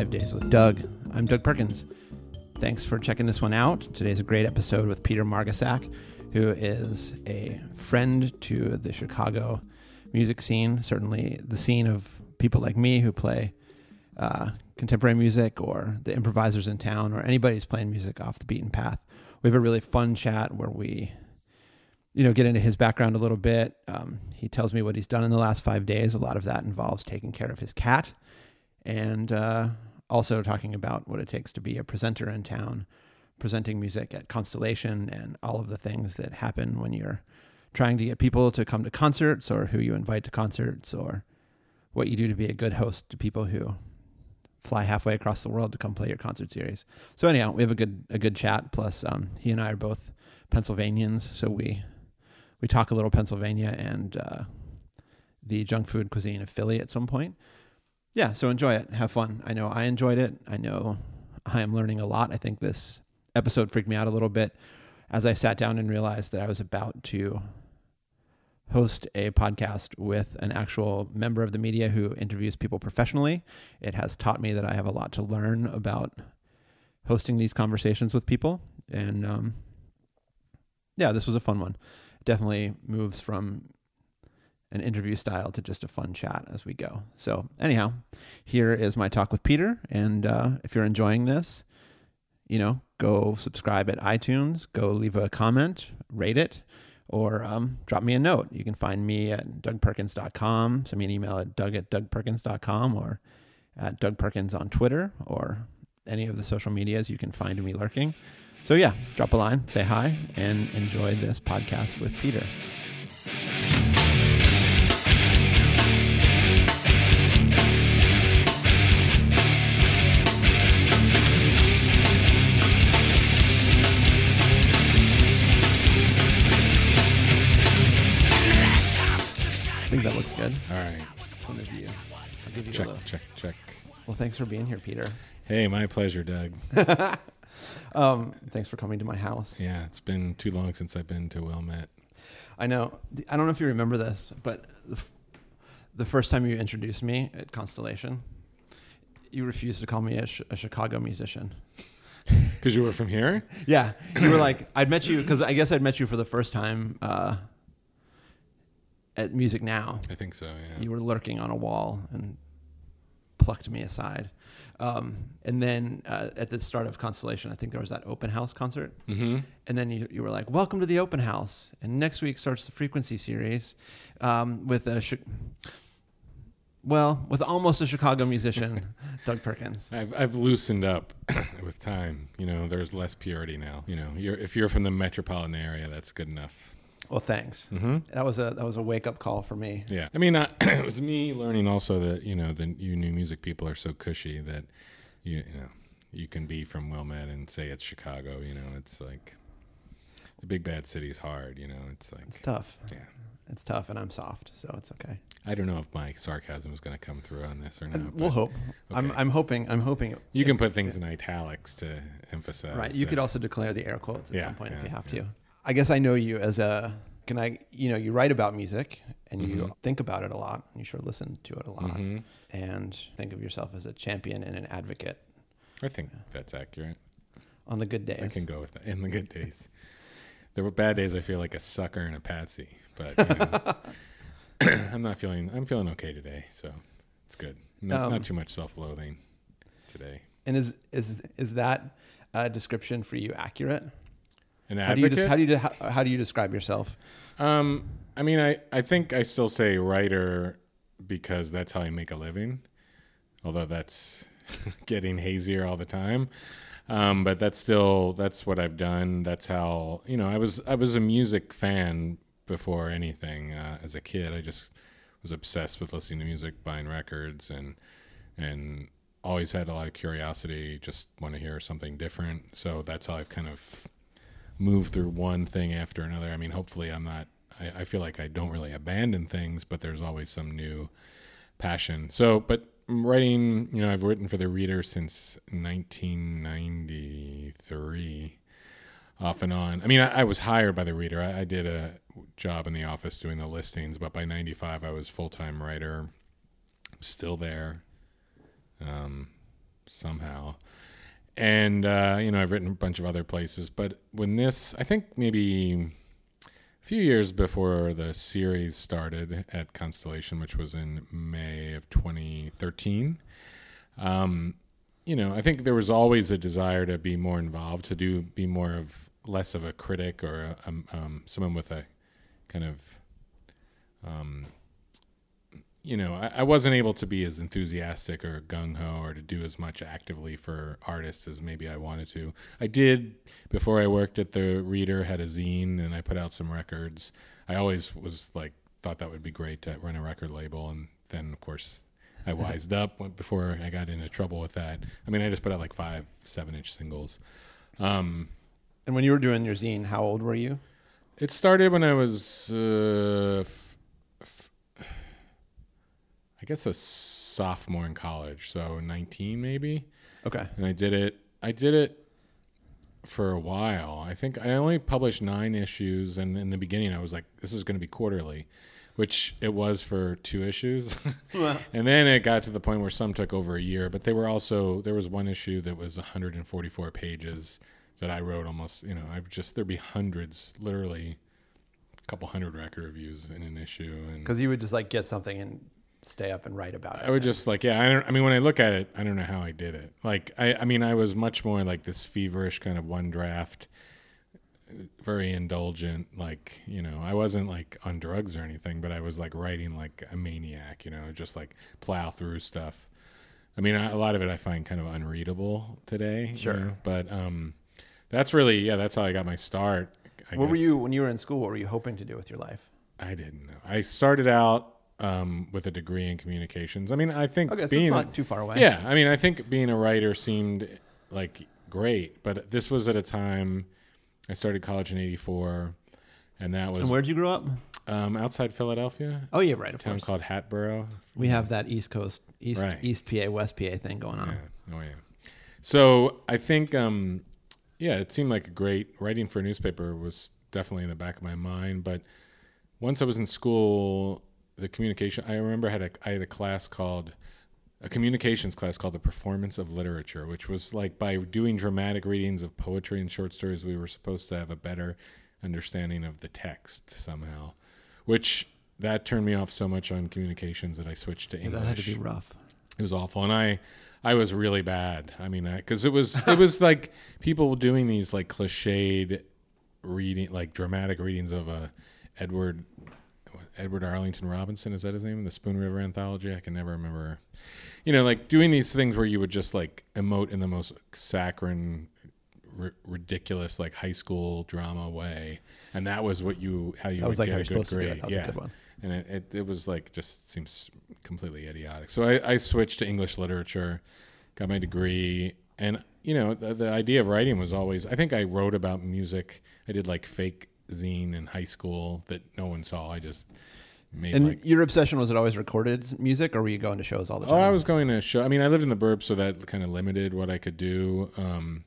Five Days with Doug. I'm Doug Perkins. Thanks for checking this one out. Today's a great episode with Peter Margasak, who is a friend to the Chicago music scene, certainly the scene of people like me who play uh, contemporary music or the improvisers in town or anybody who's playing music off the beaten path. We have a really fun chat where we you know, get into his background a little bit. Um, he tells me what he's done in the last five days. A lot of that involves taking care of his cat, and uh, also talking about what it takes to be a presenter in town, presenting music at Constellation, and all of the things that happen when you're trying to get people to come to concerts, or who you invite to concerts, or what you do to be a good host to people who fly halfway across the world to come play your concert series. So anyhow, we have a good a good chat. Plus, um, he and I are both Pennsylvanians, so we we talk a little Pennsylvania and uh, the junk food cuisine of Philly at some point. Yeah, so enjoy it. Have fun. I know I enjoyed it. I know I am learning a lot. I think this episode freaked me out a little bit as I sat down and realized that I was about to host a podcast with an actual member of the media who interviews people professionally. It has taught me that I have a lot to learn about hosting these conversations with people. And um, yeah, this was a fun one definitely moves from an interview style to just a fun chat as we go. So, anyhow, here is my talk with Peter. And uh, if you're enjoying this, you know, go subscribe at iTunes, go leave a comment, rate it, or um, drop me a note. You can find me at dougperkins.com. Send me an email at doug at dougperkins.com or at dougperkins on Twitter or any of the social medias you can find me lurking. So, yeah, drop a line, say hi, and enjoy this podcast with Peter. Good. All right. One is you. I'll give you Check, a little. check, check. Well, thanks for being here, Peter. Hey, my pleasure, Doug. Um, thanks for coming to my house. Yeah, it's been too long since I've been to Wilmette. I know. I don't know if you remember this, but the, f- the first time you introduced me at Constellation, you refused to call me a, sh- a Chicago musician. Because you were from here? Yeah, you were like, I'd met you because I guess I'd met you for the first time uh, at Music Now. I think so, yeah. You were lurking on a wall and plucked me aside. Um, and then uh, at the start of Constellation, I think there was that open house concert. mm-hmm. And then you, you were like, "Welcome to the open house." And next week starts the frequency series um, with a chi- well, with almost a Chicago musician, Doug Perkins. I've, I've loosened up with time. You know, there's less purity now. You know, you're, if you're from the metropolitan area, that's good enough. Well, thanks. Mm-hmm. That was a that was a wake up call for me. Yeah. I mean, uh, it was me learning also that, you know, the you new music people are so cushy that, you, you know, you can be from Wilmette and say it's Chicago. You know, it's like the big bad city's hard. You know, it's like, It's tough. yeah. It's tough, and I'm soft, so it's okay. I don't know if my sarcasm is going to come through on this or not. We'll hope. I'm. I'm hoping. I'm hoping. You can put things in italics to emphasize. right. You that- could also declare the air quotes at Yeah, some point if you have yeah. to. I guess I know you as a. Can I? You know, you write about music and you Mhm. think about it a lot. And you sure listen to it a lot. Mhm. and think of yourself as a champion and an advocate I think that's accurate. on the good days. I can go with that. In the good days, there were bad days. I feel like a sucker and a patsy, but you know, I'm not feeling. I'm feeling okay today, so it's good. Not, Um, not too much self-loathing today. And is is is that uh, description for you accurate? An How do you des- how do you de- how, how do you describe yourself? Um, I mean, I, I think I still say writer because that's how I make a living, although that's getting hazier all the time. Um, but that's still that's what I've done. That's how you know I was I was a music fan before anything uh, as a kid. I just was obsessed with listening to music, buying records, and and always had a lot of curiosity. Just want to hear something different. So that's how I've kind of move through one thing after another. I mean, hopefully, I'm not. I, I feel like I don't really abandon things, but there's always some new passion. So, but writing, you know, I've written for the Reader since 1993, off and on. I mean, I, I was hired by the Reader. I, I did a job in the office doing the listings, but by 95, I was full time writer. Still there. Um, somehow. And uh, you know, I've written a bunch of other places, but when this, I think maybe a few years before the series started at Constellation, which was in May of 2013. Um, you know, I think there was always a desire to be more involved, to do be more of less of a critic or a, um, um, someone with a kind of, um, you know, I, I wasn't able to be as enthusiastic or gung ho or to do as much actively for artists as maybe I wanted to. I did before I worked at the Reader, had a zine, and I put out some records. I always was like thought that would be great to run a record label, and then of course I wised up before I got into trouble with that. I mean, I just put out like five, seven inch singles. Um, And when you were doing your zine, how old were you? it started when I was, uh, f- I guess, a sophomore in college, so 19 maybe. Okay. And I did it. I did it for a while. I think I only published nine issues, and in the beginning, I was like, "This is going to be quarterly," which it was for two issues. and then it got to the point where some took over a year, but they were also there was one issue that was 144 pages that I wrote almost. You know, I just there'd be hundreds, literally, a couple hundred record reviews in an issue, and Because you would just like get something and stay up and write about it. I would just like, yeah. I don't. I mean, when I look at it, I don't know how I did it. Like, I. I mean, I was much more like this feverish kind of one draft, very indulgent. Like, you know, I wasn't like on drugs or anything, but I was like writing like a maniac. You know, just like plow through stuff. I mean, I, a lot of it I find kind of unreadable today. you Sure. know, but um, that's really yeah. That's how I got my start. I what were you when you were in school? What were you hoping to do with your life? I didn't know. I started out um, with a degree in communications. I mean, I think Okay, so being it's not too far away. yeah, I mean, I think being a writer seemed like great, but this was at a time I started college in '84, and that was And where'd you grow up? um, outside Philadelphia, Oh yeah, right. a Of town course. called Hatboro. We have that East Coast, East Right. East PA, West PA thing going on. Yeah. Oh yeah. So I think um, yeah, it seemed like a great writing for a newspaper was definitely in the back of my mind. But once I was in school, the communication I remember I had a I had a class called a communications class called the performance of literature, which was like by doing dramatic readings of poetry and short stories, we were supposed to have a better understanding of the text somehow. Which that turned me off so much on communications that I switched to Yeah, English. that had to be rough. It was awful, and I, I was really bad. I mean, because it was it was like people doing these like cliched reading, like dramatic readings of a Edward Edward Arlington Robinson. Is that his name? The Spoon River Anthology. I can never remember. You know, like doing these things where you would just like emote in the most saccharine, r- ridiculous, like high school drama way, and that was what you how you That was would like how get you're a good to do it. grade. That was yeah a good one. and it, it, it was like just seems completely idiotic. So I, I switched to English literature, got my degree, and you know the, the idea of writing was always. I think I wrote about music. I did like fake zine in high school that no one saw. I just made And like. your obsession was it always recorded music, or were you going to shows all the Oh, time? I was going to show. I mean, I lived in the burbs, so that kind of limited what I could do. Um,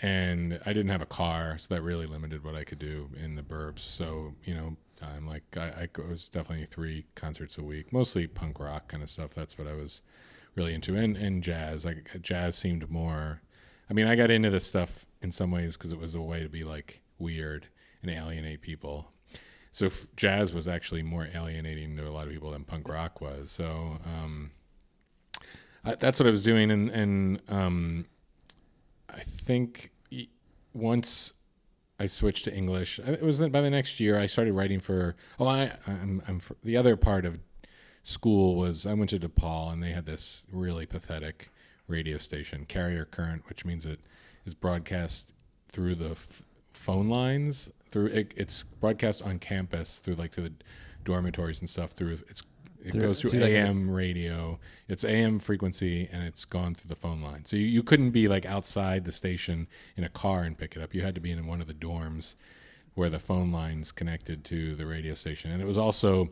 and I didn't have a car, so that really limited what I could do in the burbs. So you know, I'm like I, I was definitely three concerts a week, mostly punk rock kind of stuff. That's what I was really into, and and jazz. Like jazz seemed more. I mean, I got into this stuff in some ways because it was a way to be like weird and alienate people. So f- jazz was actually more alienating to a lot of people than punk rock was. So um, I, that's what I was doing, and and um, I think once I switched to English, it was by the next year I started writing for. Oh, I I'm, I'm for, the other part of school was I went to DePaul, and they had this really pathetic radio station, Carrier Current, which means it is broadcast through the f- phone lines. Through it, it's broadcast on campus through like to the dormitories and stuff. Through it's it Through- goes through like a- AM radio. It's AM frequency and it's gone through the phone line. So you, you couldn't be like outside the station in a car and pick it up. You had to be in one of the dorms where the phone lines connected to the radio station. And it was also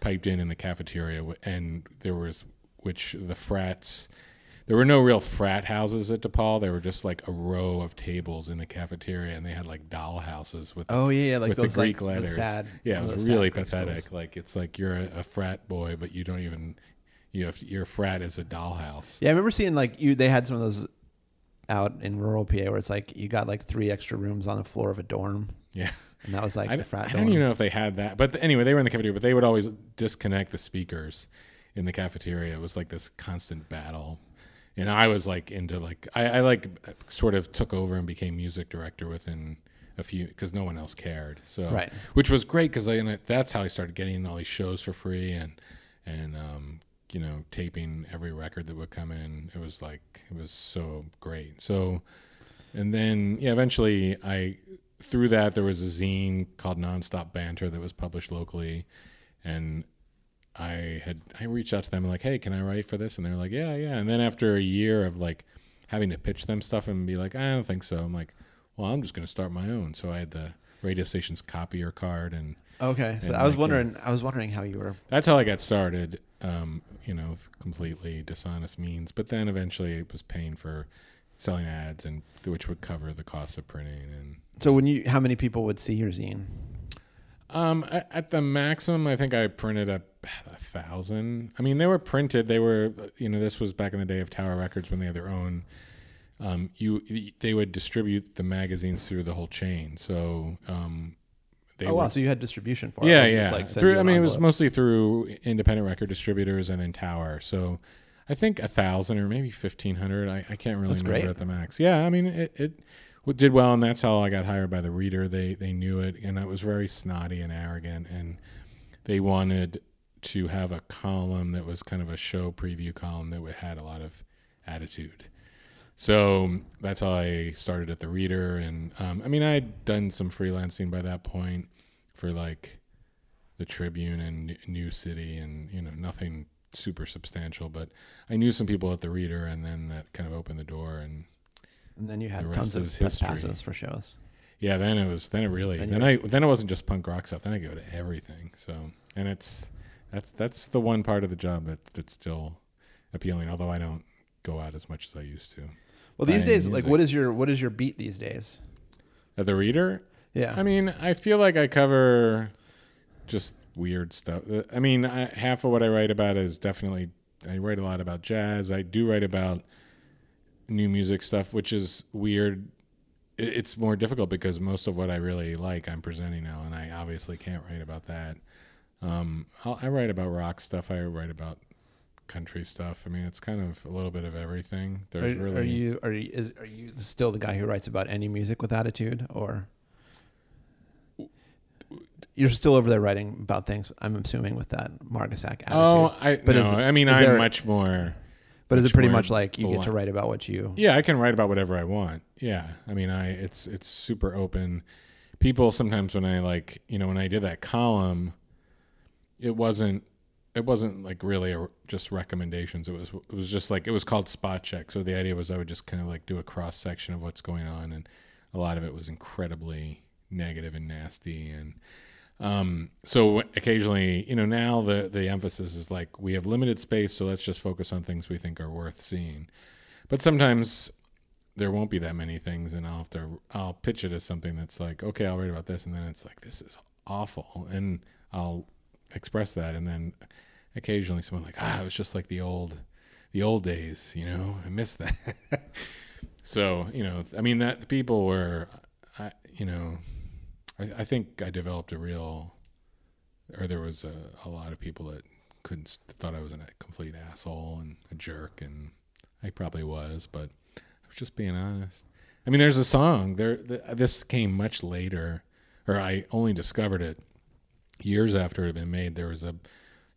piped in in the cafeteria and there was which the frats there were no real frat houses at DePaul. There were just like a row of tables in the cafeteria, and they had like doll houses with the Oh yeah, yeah, like with those the Greek like, the letters. sad, yeah, it was really pathetic. schools. Like it's like you're a, a frat boy, but you don't even, you have your frat is a dollhouse. Yeah, I remember seeing like you. They had some of those out in rural PA where it's like you got like three extra rooms on the floor of a dorm, Yeah. and that was like I, the frat I dorm. don't even know if they had that, but anyway, they were in the cafeteria. But they would always disconnect the speakers in the cafeteria. It was like this constant battle, and I was like into like I, I like sort of took over and became music director within a few because no one else cared. So Right. which was great because I and that's how I started getting all these shows for free and and um, you know taping every record that would come in. It was like it was so great. So and then yeah, eventually I through that there was a zine called Nonstop Banter that was published locally, and I had I reached out to them like, hey, can I write for this? And they were like, yeah, yeah. And then after a year of like having to pitch them stuff and be like, I don't think so. I'm like, well, I'm just going to start my own. So I had the radio station's copier card, and Okay, so And I was like, wondering. I was wondering how you were. that's how I got started. Um, you know, completely dishonest means, but then eventually it was paying for selling ads and which would cover the cost of printing and So when you, how many people would see your zine? Um, at, the maximum, I think I printed up a thousand. I mean, they were printed. They were, you know, this was back in the day of Tower Records when they had their own. Um, you they would distribute the magazines through the whole chain. So, um, they oh were, wow, so you had distribution for it. yeah, It yeah. like, through, I an mean, it was mostly through independent record distributors and then Tower. So, I think a thousand or maybe fifteen hundred. I, I can't really That's remember great. at the max. Yeah, I mean, it, it did well, and that's how I got hired by the reader. They they knew it, and I was very snotty and arrogant, and they wanted to have a column that was kind of a show preview column that had a lot of attitude. So that's how I started at the Reader, and um, I mean, I had done some freelancing by that point for like the Tribune and Newcity, and you know, nothing super substantial, but I knew some people at the Reader, and then that kind of opened the door, and and then you had the tons of press passes for shows. yeah, then it was then it really Then then, I then it wasn't just punk rock stuff. Then I go to everything. So and it's that's that's the one part of the job that that's still appealing. Although I don't go out as much as I used to. Well, these days, like, what is your what is your beat these days? At the reader, Yeah, I mean, I feel like I cover just weird stuff. Uh, I mean, I, half of what I write about is definitely I write a lot about jazz. I do write about new music stuff, which is weird. It's more difficult because most of what I really like I'm presenting now, and I obviously can't write about that. Um, I'll, I write about rock stuff. I write about country stuff. I mean, it's kind of a little bit of everything. are, There's are really you are you is, are you still the guy who writes about any music with attitude, or you're still over there writing about things? I'm assuming with that Margasak attitude. oh, I But no. is- I mean, I'm there- much more. But is it pretty much like you get to write about what you? Yeah, I can write about whatever I want. Yeah, I mean, I it's it's super open. People sometimes when I like you know when I did that column, it wasn't it wasn't like really a, just recommendations. It was it was just like it was called spot check. So the idea was I would just kind of like do a cross section of what's going on, and a lot of it was incredibly negative and nasty and. Um, so occasionally, you know, now the the emphasis is like we have limited space, so let's just focus on things we think are worth seeing. But sometimes there won't be that many things, and I'll have to I'll pitch it as something that's like, okay, I'll write about this, and then it's like this is awful, and I'll express that, and then occasionally someone like, ah, it was just like the old the old days, you know, I miss that. so you know, I mean that the people were, I, you know, I, I think I developed a real, or there was a, a lot of people that couldn't thought I was a complete asshole and a jerk, and I probably was, but I was just being honest. I mean, there's a song there. th this came much later, or I only discovered it years after it had been made. There was a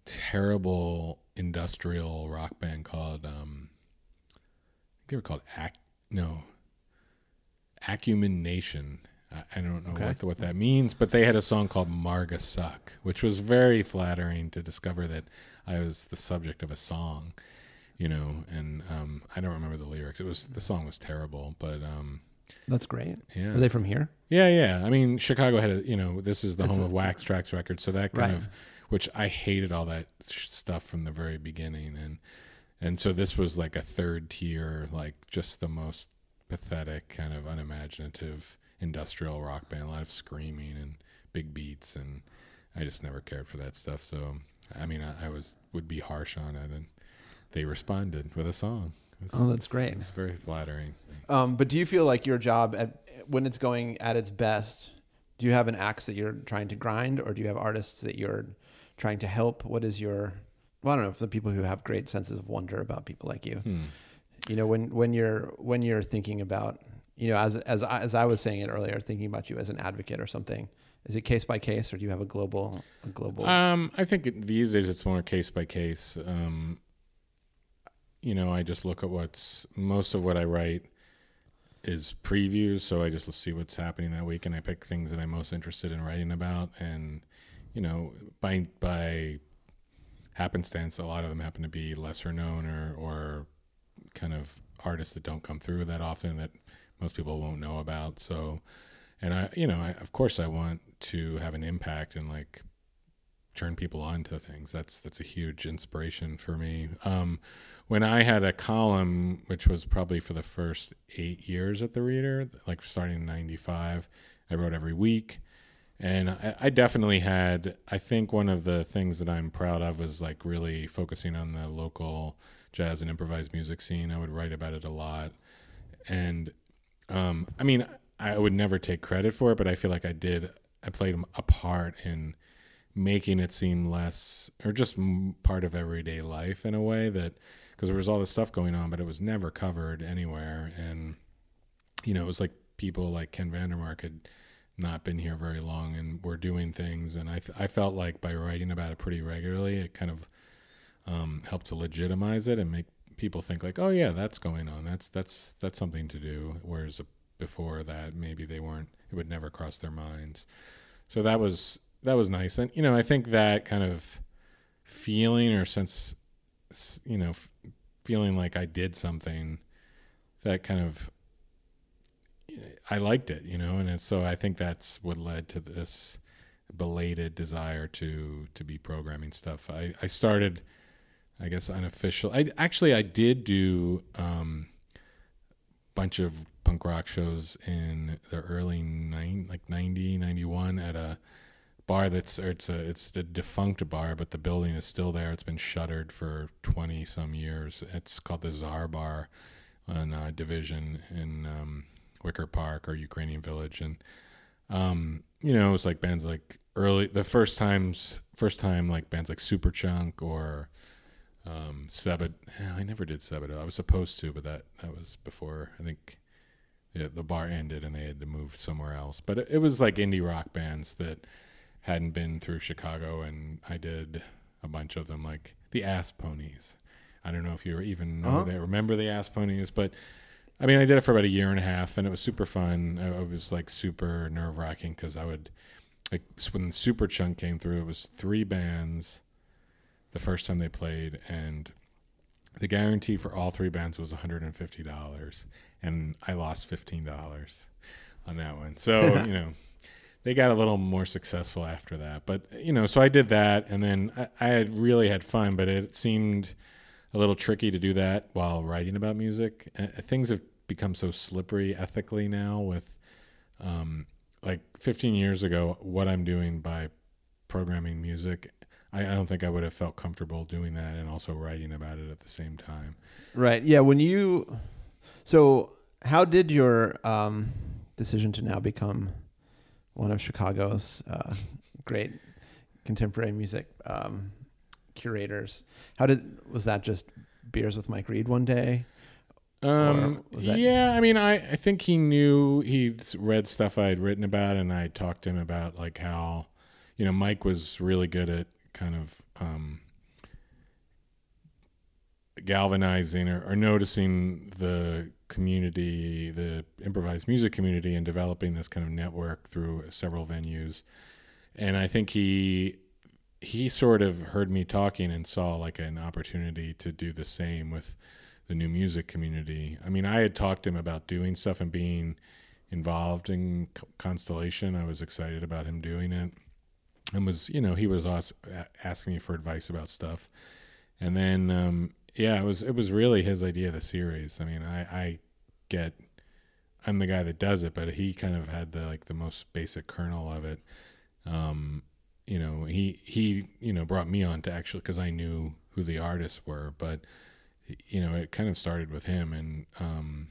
terrible industrial rock band called um, I think they were called Ac no Acumen Nation. I, don't know Okay. what what that means, but they had a song called Marga Suck, which was very flattering to discover that I was the subject of a song, you know. And um, I don't remember the lyrics. It was the song was terrible, but um, That's great. yeah, Are they from here? yeah, yeah. I mean, Chicago had a, you know, this is the It's home a- of Wax Trax Records, so that kind Right. of, which I hated all that sh- stuff from the very beginning, and and so this was like a third tier, like just the most pathetic, kind of unimaginative industrial rock band, a lot of screaming and big beats, and I just never cared for that stuff. So, I mean, I, I was would be harsh on it, and they responded with a song. It's, Oh, that's it's- great. It's very flattering. Um, but do you feel like your job at when it's going at its best? Do you have an axe that you're trying to grind, or do you have artists that you're trying to help? What is your well, I don't know for the people who have great senses of wonder about people like you. Hmm. You know, when when you're when you're thinking about you know as as I, as I was saying it earlier, thinking about you as an advocate or something. Is it case by case, or do you have a global a global? Um, I think these days it's more case by case. Um, you know, I just look at what's most of what I write is previews, so I just see what's happening that week, and I pick things that I'm most interested in writing about, and you know, by by happenstance, a lot of them happen to be lesser known or or kind of artists that don't come through that often that most people won't know about. So, and I, you know, I, of course, I want to have an impact and like turn people on to things. That's that's a huge inspiration for me. Um, when I had a column, which was probably for the first eight years at the Reader, like starting in '95, I wrote every week, and I, I definitely had. I think one of the things that I'm proud of was like really focusing on the local jazz and improvised music scene. I would write about it a lot, and um, I mean, I would never take credit for it, but I feel like I did. I played a part in making it seem less or just part of everyday life in a way that because there was all this stuff going on, but it was never covered anywhere. And you know, it was like people like Ken Vandermark had not been here very long and were doing things, and I th- I felt like by writing about it pretty regularly, it kind of um, helped to legitimize it and make people think like, oh yeah, that's going on. That's that's that's something to do. Whereas before that, maybe they weren't. It would never cross their minds. So that was that was nice, and you know, I think that kind of feeling or sense, you know, f- feeling like I did something, that kind of. I liked it, you know, and so I think that's what led to this belated desire to to be programming stuff. I I started I guess unofficial. I actually I did do um bunch of punk rock shows in the early nine like 90 91 at a bar that's it's a it's a defunct bar but the building is still there. It's been shuttered for 20 some years. It's called the czar bar on uh, division in um, wicker park or ukrainian village. And um, you know it's like bands like early the first times first time like bands like superchunk or um. I never did Sebed. I was supposed to, but that that was before. I think yeah, the bar ended and they had to move somewhere else. But it, it was like indie rock bands that hadn't been through Chicago, and I did a bunch of them, like the Ass Ponies. I don't know if you even know Uh-huh. they remember the Ass Ponies, but I mean, I did it for about a year and a half, and it was super fun. I, I was like super nerve wracking because I would like when Superchunk came through, it was three bands the first time they played, and the guarantee for all three bands was $150, and I lost $15 on that one. So, you know, they got a little more successful after that. But, you know, so I did that, and then I, I had really had fun, but it seemed a little tricky to do that while writing about music. Uh, things have become so slippery ethically now with, um, like 15 years ago, what I'm doing by programming music I, I don't think I would have felt comfortable doing that and also writing about it at the same time. Right. Yeah. When you, so how did your um, decision to now become one of Chicago's uh, great contemporary music um, curators? How did was that just beers with Mike Reed one day? Um, that- yeah, I mean, I, I think he knew he'd read stuff I had written about, and I talked to him about like how, you know, Mike was really good at kind of um, galvanizing or, or noticing the community, the improvised music community, and developing this kind of network through several venues. And I think he he sort of heard me talking and saw like an opportunity to do the same with the new music community. I mean, I had talked to him about doing stuff and being involved in Constellation. I was excited about him doing it and was, you know, he was asking me for advice about stuff. And then, um, yeah, it was, it was really his idea of the series. I mean, I, I get, I'm the guy that does it, but he kind of had the, like the most basic kernel of it. Um, you know, he, he, you know, brought me on to actually, cause I knew who the artists were, but, you know, it kind of started with him, and um,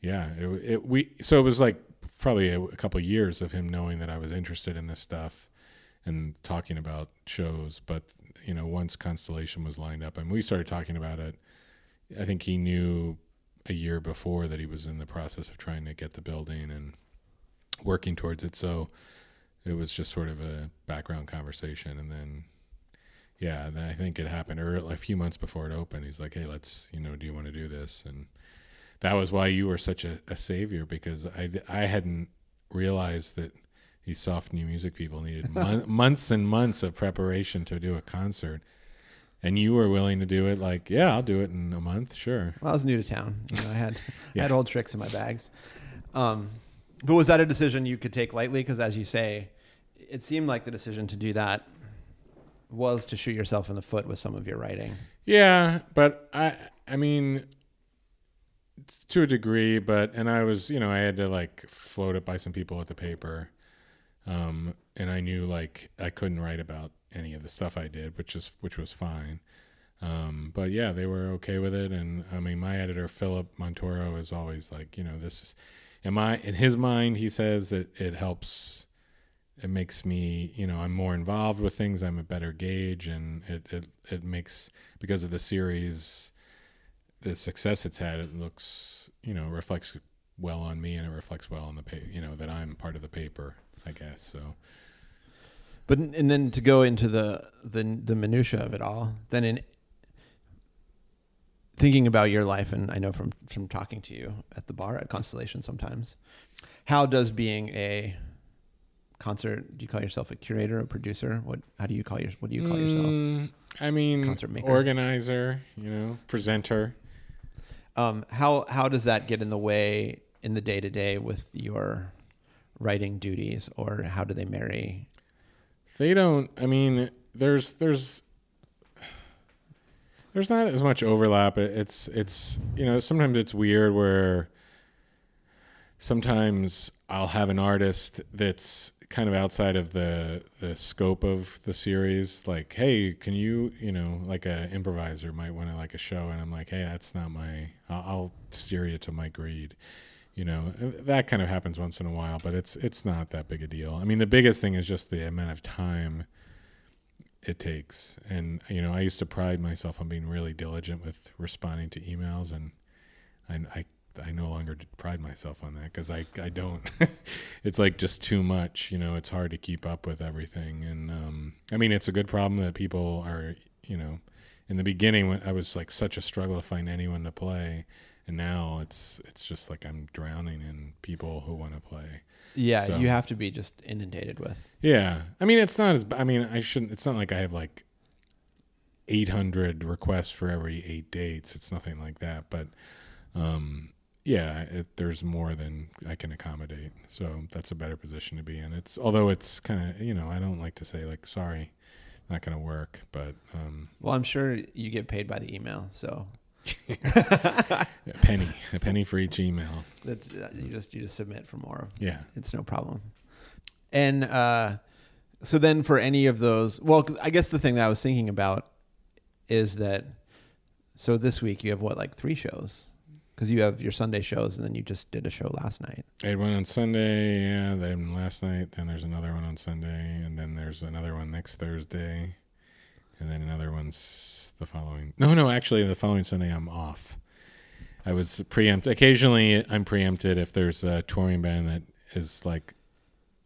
yeah, it, it we so it was like probably a, a couple of years of him knowing that I was interested in this stuff and talking about shows. But you know, once Constellation was lined up, and we started talking about it, I think he knew a year before that he was in the process of trying to get the building and working towards it. So it was just sort of a background conversation, and then yeah, then I think it happened early, a few months before it opened. He's like, "Hey, let's you know, do you want to do this?" And that was why you were such a, a savior because I I hadn't realized that these soft new music people needed mon- months and months of preparation to do a concert. And you were willing to do it like, yeah, I'll do it in a month, sure. Well, I was new to town. You know, I had Yeah. I had old tricks in my bags. Um, but was that a decision you could take lightly? Because as you say, it seemed like the decision to do that was to shoot yourself in the foot with some of your writing. Yeah, but I I mean to a degree, but and I was, you know, I had to like float it by some people at the paper. Um and I knew like I couldn't write about any of the stuff I did, which is which was fine. Um but yeah, they were okay with it. And I mean my editor Philip Montoro is always like, you know, this is in my in his mind he says that it helps it makes me you know i'm more involved with things. I'm a better gauge. And it it, it makes because of the series the success it's had it looks you know reflects well on me and it reflects well on the you know that i'm part of the paper i guess so But and then to go into the the the minutia of it all, then in thinking about your life, and I know from from talking to you at the bar at Constellation sometimes, how does being a concert? Do you call yourself a curator, a producer? What? How do you call your? What do you call yourself? Mm, i mean Concert maker. organizer you know presenter Um, how how does that get in the way in the day to day with your writing duties, or how do they marry? They don't. I mean, there's there's there's not as much overlap. It's it's you know sometimes it's weird where sometimes I'll have an artist that's kind of outside of the the scope of the series. Like, hey, can you you know like a improviser might want to like a show, and I'm like, hey, that's not my. I'll, steer you to Mike Reed. You know that kind of happens once in a while, but it's it's not that big a deal. I mean, the biggest thing is just the amount of time it takes, and you know, I used to pride myself on being really diligent with responding to emails, and I I, I no longer pride myself on that because I I don't. it's like just too much. You know, it's hard to keep up with everything, and um, I mean, it's a good problem that people are. You know, in the beginning, when I was like such a struggle to find anyone to play and now it's it's just like I'm drowning in people who want to play. Yeah, So- you have to be just inundated with. Yeah, I mean it's not as I mean I shouldn't. It's not like I have like 800 requests for every eight dates. It's nothing like that. But um, yeah, it, there's more than I can accommodate. So that's a better position to be in. It's although it's kind of you know I don't like to say like sorry, not going to work, but um, Well, I'm sure you get paid by the email, so a penny, a penny for each email. that's uh, you just you just submit for more. Yeah. It's no problem. And uh, so then for any of those, well, I guess the thing that I was thinking about is that so this week you have what like three shows because you have your Sunday shows and then you just did a show last night. I had one on Sunday, yeah. Then last night, then there's another one on Sunday, and then there's another one next Thursday, and then another one's the following. No, no, actually, the following Sunday I'm off. I was preempted. Occasionally, I'm preempted if there's a touring band that is like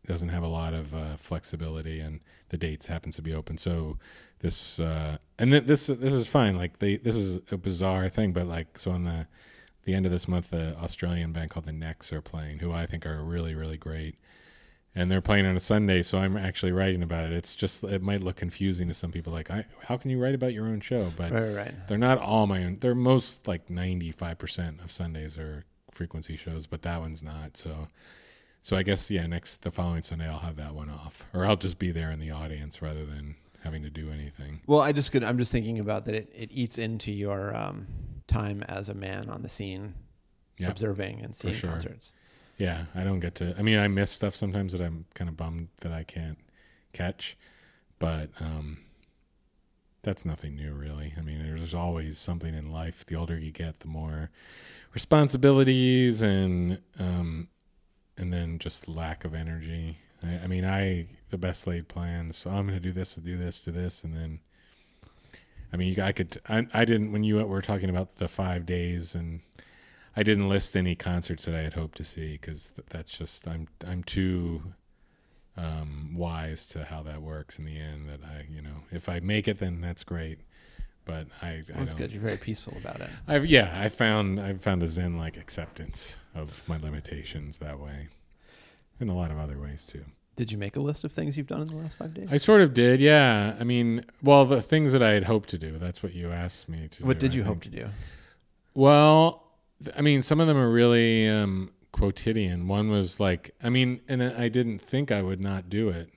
doesn't have a lot of uh, flexibility, and the dates happens to be open. So this uh, and th- this this is fine. Like they this is a bizarre thing, but like so on the the end of this month, the Australian band called the Necks are playing, who I think are really, really great. And they're playing on a Sunday, so I'm actually writing about it. It's just it might look confusing to some people, like, I, how can you write about your own show? But Right, right, they're not all my own. They're most like 95 percent of Sundays are frequency shows, but that one's not. So, so I guess yeah, next the following Sunday I'll have that one off, or I'll just be there in the audience rather than having to do anything. Well, I just could. I'm just thinking about that. It, it eats into your um, time as a man on the scene, Yeah. observing and seeing sure. concerts. Yeah, I don't get to. I mean, I miss stuff sometimes that I'm kind of bummed that I can't catch, but um, that's nothing new, really. I mean, there's always something in life. The older you get, the more responsibilities and um, and then just lack of energy. I, I mean, I the best laid plans. So I'm going to do this, do this, do this, and then. I mean, I could. I, I didn't when you were talking about the five days, and I didn't list any concerts that I had hoped to see because th- that's just I'm I'm too um, wise to how that works in the end. That I, you know, if I make it, then that's great. But I, I That's good. You're very peaceful about it. I've yeah, I found I've found a zen like acceptance of my limitations that way, in a lot of other ways too. Did you make a list of things you've done in the last five days? I sort of did, yeah. I mean, well, the things that I had hoped to do. That's what you asked me to. what do, did I you hope to do? Well, I mean, some of them are really um, quotidian. One was like, I mean, and I didn't think I would not do it,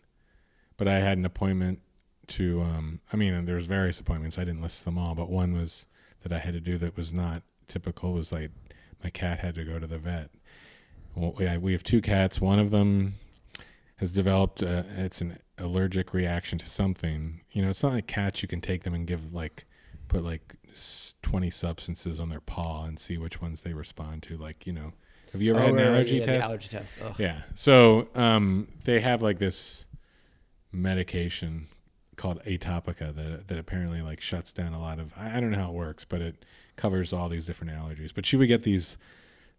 but I had an appointment to. Um, I mean, there's various appointments. I didn't list them all, but one was that I had to do that was not typical. Was like my cat had to go to the vet. Well, we we have two cats. One of them has developed. Uh, it's an allergic reaction to something. You know, it's not like cats. You can take them and give like put like 20 substances on their paw and see which ones they respond to like you know. Have you ever Oh, had an right, allergy yeah, test? allergy test. Ugh. yeah. So um, they have like this medication called atopica that that apparently like shuts down a lot of I, I don't know how it works but it covers all these different allergies. But she would get these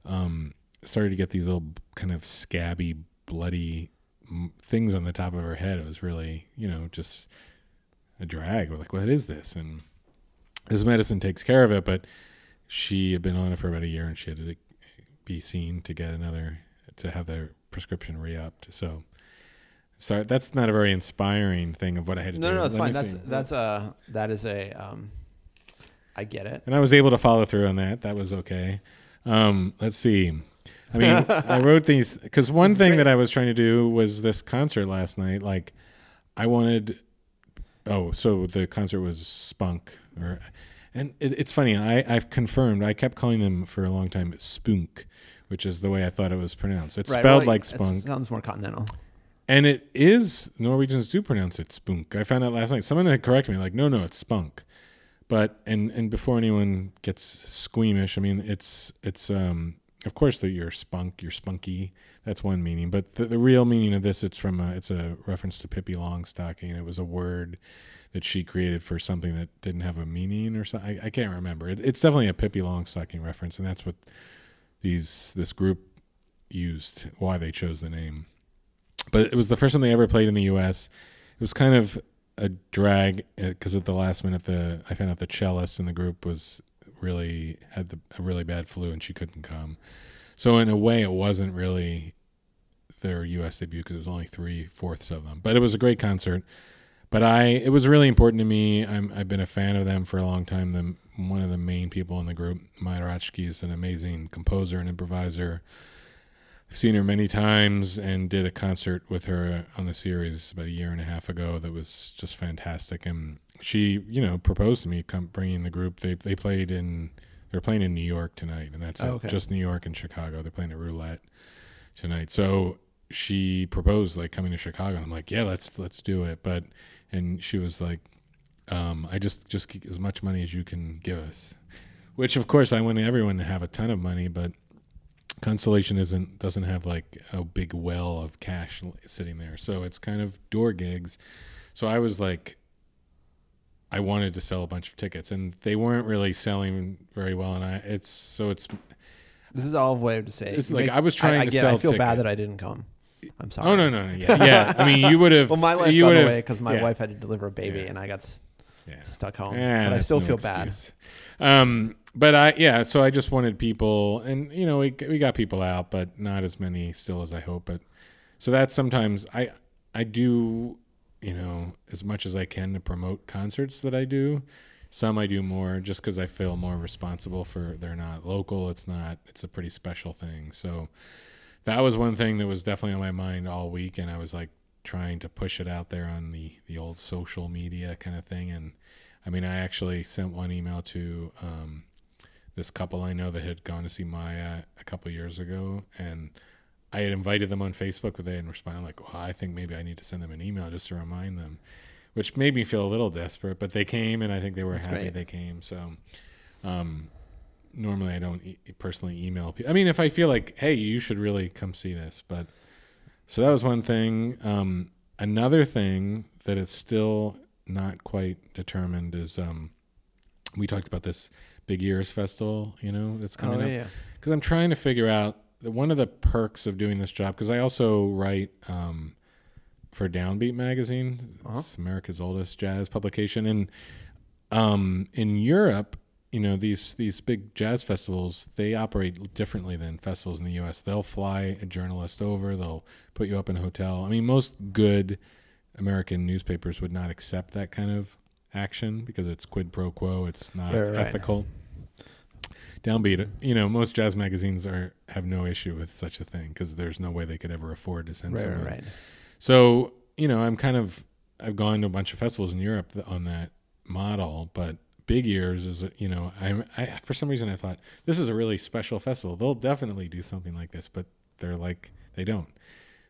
um started to get these little kind of scabby bloody things on the top of her head. It was really you know just a drag. We're like what is this? And this medicine takes care of it but she had been on it for about a year and she had to be seen to get another to have their prescription re-upped so sorry that's not a very inspiring thing of what i had to No, do no, no, it's fine. That's that's a that is a um, I get it. and I was able to follow through on that. That was okay. Um, let's see. I mean, I wrote these because one thing great. that I was trying to do was this concert last night. Like, I wanted. Oh, so the concert was Spunk, or, and it, it's funny. I I've confirmed. I kept calling them for a long time Spunk, which is the way I thought it was pronounced. It's Right, spelled well, like Spunk. Sounds more continental. And it is Norwegians do pronounce it spunk. I found out last night. Someone had corrected me, like, no, no, it's spunk. But and and before anyone gets squeamish, I mean, it's it's um of course that you're spunk, you're spunky. That's one meaning. But the, the real meaning of this, it's from a, it's a reference to Pippi Longstocking. It was a word that she created for something that didn't have a meaning or something. I, I can't remember. It, it's definitely a Pippi Longstocking reference, and that's what these this group used. Why they chose the name but it was the first time they ever played in the U.S. It was kind of a drag uh, because at the last minute, the I found out the cellist in the group was really had the, a really bad flu and she couldn't come. So in a way, it wasn't really their U.S. debut because it was only three fourths of them. But it was a great concert. But I, it was really important to me. I'm, I've been a fan of them for a long time. The one of the main people in the group, Maja Ratkje, is an amazing composer and improviser. I've seen her many times and did a concert with her on the series about a year and a half ago that was just fantastic. And she, you know, proposed to me come bringing the group. They they played in they're playing in New York tonight, and that's Oh, it. okay. just New York and Chicago. They're playing at Roulette tonight. So she proposed like coming to Chicago, and I'm like, yeah, let's let's do it. But and she was like, um, I just just get as much money as you can give us. Which of course I want everyone to have a ton of money, but Constellation isn't doesn't have like a big well of cash sitting there, so it's kind of door gigs. So I was like, I wanted to sell a bunch of tickets, and they weren't really selling very well. And I, it's so it's This is all a way to say. It's like I was trying I to get, sell I feel bad that I didn't come. I'm sorry. oh no no no yeah yeah. I mean you would have Well, my life you got away because my yeah. wife had to deliver a baby Yeah. and I got s- yeah. stuck home. Eh, but I still no feel bad. Um, but I yeah, so I just wanted people, and you know, we we got people out, but not as many still as I hope. But so that's sometimes I I do you know as much as I can to promote concerts that I do. Some I do more just because I feel more responsible for they're not local. It's not. It's a pretty special thing. So that was one thing that was definitely on my mind all week, and I was like trying to push it out there on the the old social media kind of thing. And I mean, I actually sent one email to um, this couple I know that had gone to see Maja a couple years ago, and I had invited them on Facebook, but they didn't respond. Like, well, I think maybe I need to send them an email just to remind them. which made me feel a little desperate. But they came, and I think they were That's happy great. they came. So, um, normally I don't e- personally email people. I mean, if I feel like, hey, you should really come see this, but so that was one thing. Um, another thing that is still not quite determined is um, we talked about this Big Ears Festival, you know, that's coming oh up because I'm trying to figure out that one of the perks of doing this job. Because I also write um, for Downbeat magazine, Uh-huh. America's oldest jazz publication, and um, in Europe, you know these these big jazz festivals they operate differently than festivals in the U.S. They'll fly a journalist over, they'll put you up in a hotel. I mean, most good American newspapers would not accept that kind of action because it's quid pro quo. It's not Right, right, right. ethical. Downbeat, you know, most jazz magazines are have no issue with such a thing because there's no way they could ever afford to send Right, someone. right, right. So you know, I'm kind of I've gone to a bunch of festivals in Europe on that model, but Big Ears is you know I'm I for some reason I thought this is a really special festival. They'll definitely do something like this, but they're like they don't.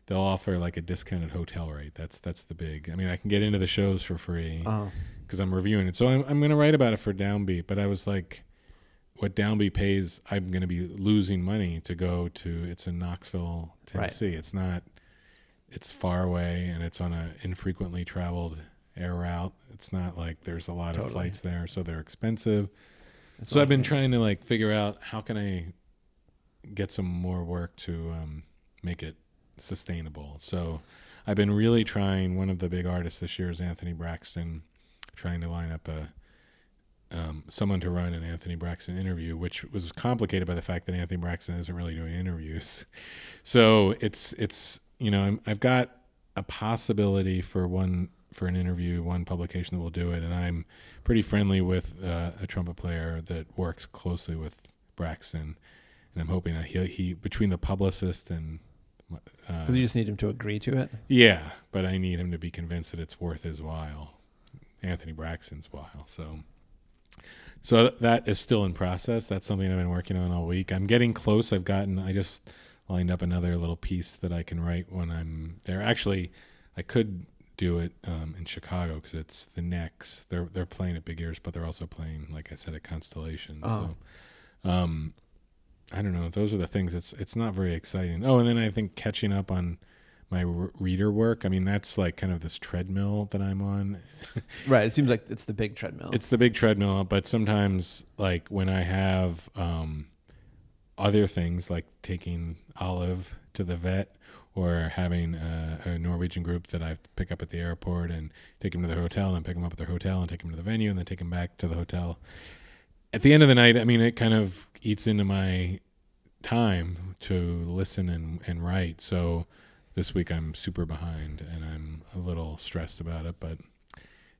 They'll offer like a discounted hotel rate. That's that's the big. I mean, I can get into the shows for free Uh-huh. because I'm reviewing it. So I'm I'm going to write about it for Downbeat. But I was like, what Downbeat pays, I'm going to be losing money to go to. It's in Knoxville, Tennessee. It's not. It's far away and it's on a infrequently traveled air route. It's not like there's a lot of flights there, so they're expensive. It's so I've been trying to like figure out how can I get some more work to um, make it sustainable. So I've been really trying. One of the big artists this year is Anthony Braxton, trying to line up a um, someone to run an Anthony Braxton interview, which was complicated by the fact that Anthony Braxton isn't really doing interviews. So it's it's you know I'm, I've got a possibility for one for an interview, one publication that will do it, and I'm pretty friendly with uh, a trumpet player that works closely with Braxton, and I'm hoping that he he between the publicist and uh, Because you just need him to agree to it. yeah, but I need him to be convinced that it's worth his while, Anthony Braxton's while. So, so that is still in process. That's something I've been working on all week. I'm getting close. I've gotten. I just lined up another little piece that I can write when I'm there. Actually, I could do it um, in Chicago because it's the next. They're they're playing at Big Ears, but they're also playing, like I said, at Constellation. Oh. So, um, I don't know. Those are the things. It's it's not very exciting. Oh, and then I think catching up on my r- reader work. I mean, that's like kind of this treadmill that I'm on. Right. It seems like it's the big treadmill. It's the big treadmill, but sometimes like when I have um, other things like taking Olive to the vet or having a, a Norwegian group that I pick up at the airport and take them to their hotel and pick them up at their hotel and take them to the venue and then take them back to the hotel. At the end of the night, I mean, it kind of eats into my time to listen and, and write. So this week I'm super behind and I'm a little stressed about it, but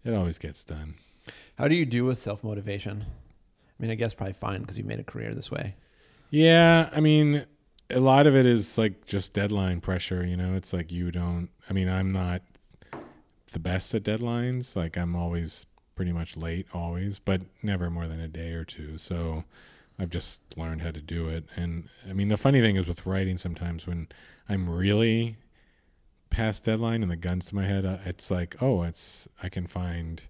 it always gets done. How do you do with self motivation? I mean, I guess probably fine because you made a career this way. Yeah, I mean, a lot of it is like just deadline pressure. You know, it's like you don't. I mean, I'm not the best at deadlines. Like I'm always pretty much late, always, but never more than a day or two. So I've just learned how to do it. And I mean, the funny thing is with writing, sometimes when I'm really past deadline and the guns to my head, uh, it's like, oh, it's I can find.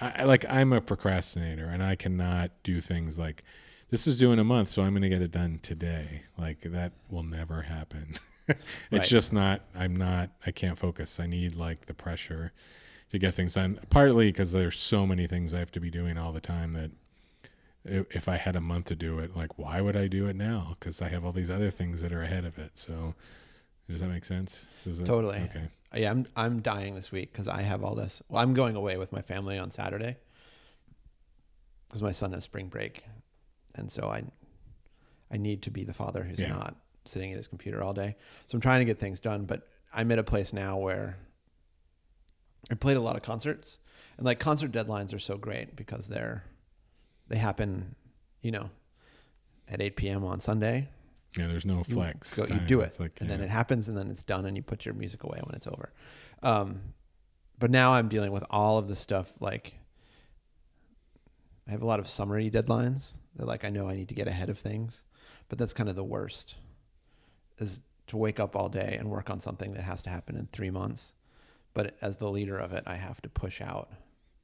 I like I'm a procrastinator and I cannot do things like this is due in a month, so I'm going to get it done today. Like that will never happen. it's Right. just not. I'm not. I can't focus. I need like the pressure to get things done. Partly because there's so many things I have to be doing all the time that if I had a month to do it, like why would I do it now? Because I have all these other things that are ahead of it. So does that make sense? Does it, Totally. Okay. Yeah, I'm I'm dying this week because I have all this. Well, I'm going away with my family on Saturday because my son has spring break, and so I I need to be the father who's Yeah. not sitting at his computer all day. So I'm trying to get things done, but I'm at a place now where I played a lot of concerts, and like concert deadlines are so great because they're they happen, you know, at 8 p.m. on Sunday, Yeah. There's no you flex. go- you do it, like, and then it happens, and then it's done, and you put your music away when it's over. Um, but now I'm dealing with all of the stuff. Like, I have a lot of summary deadlines that, like, I know I need to get ahead of things, but that's kind of the worst. Is to wake up all day and work on something that has to happen in three months, but as the leader of it, I have to push out.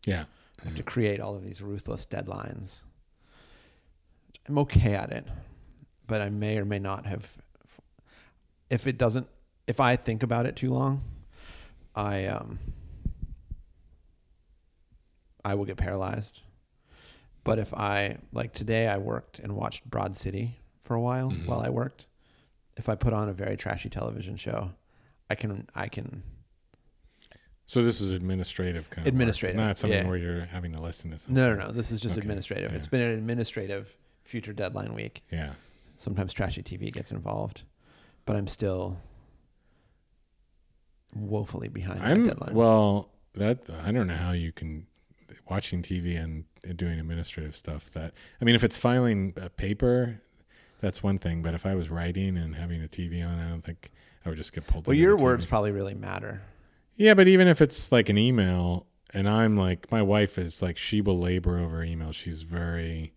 Yeah. I have to create all of these ruthless deadlines. I'm okay at it, but I may or may not have. If it doesn't, if I think about it too long, I um, I will get paralyzed. But if I like today, I worked and watched Broad City for a while Mhm. while I worked. If I put on a very trashy television show, I can I can So this is administrative kind Administrative, of administrative, not something yeah. where you're having to listen to something. no no no. This is just Okay, administrative. yeah. It's been an administrative future deadline week. Yeah. sometimes trashy TV gets involved, but I'm still woefully behind I'm well. That I don't know how you can watching TV and doing administrative stuff. That I mean, if it's filing a paper, that's one thing. But if I was writing and having a TV on, I don't think I would just get pulled. well, your words TV. probably really matter. Yeah, but even if it's like an email, and I'm like, my wife is like, she will labor over emails. She's very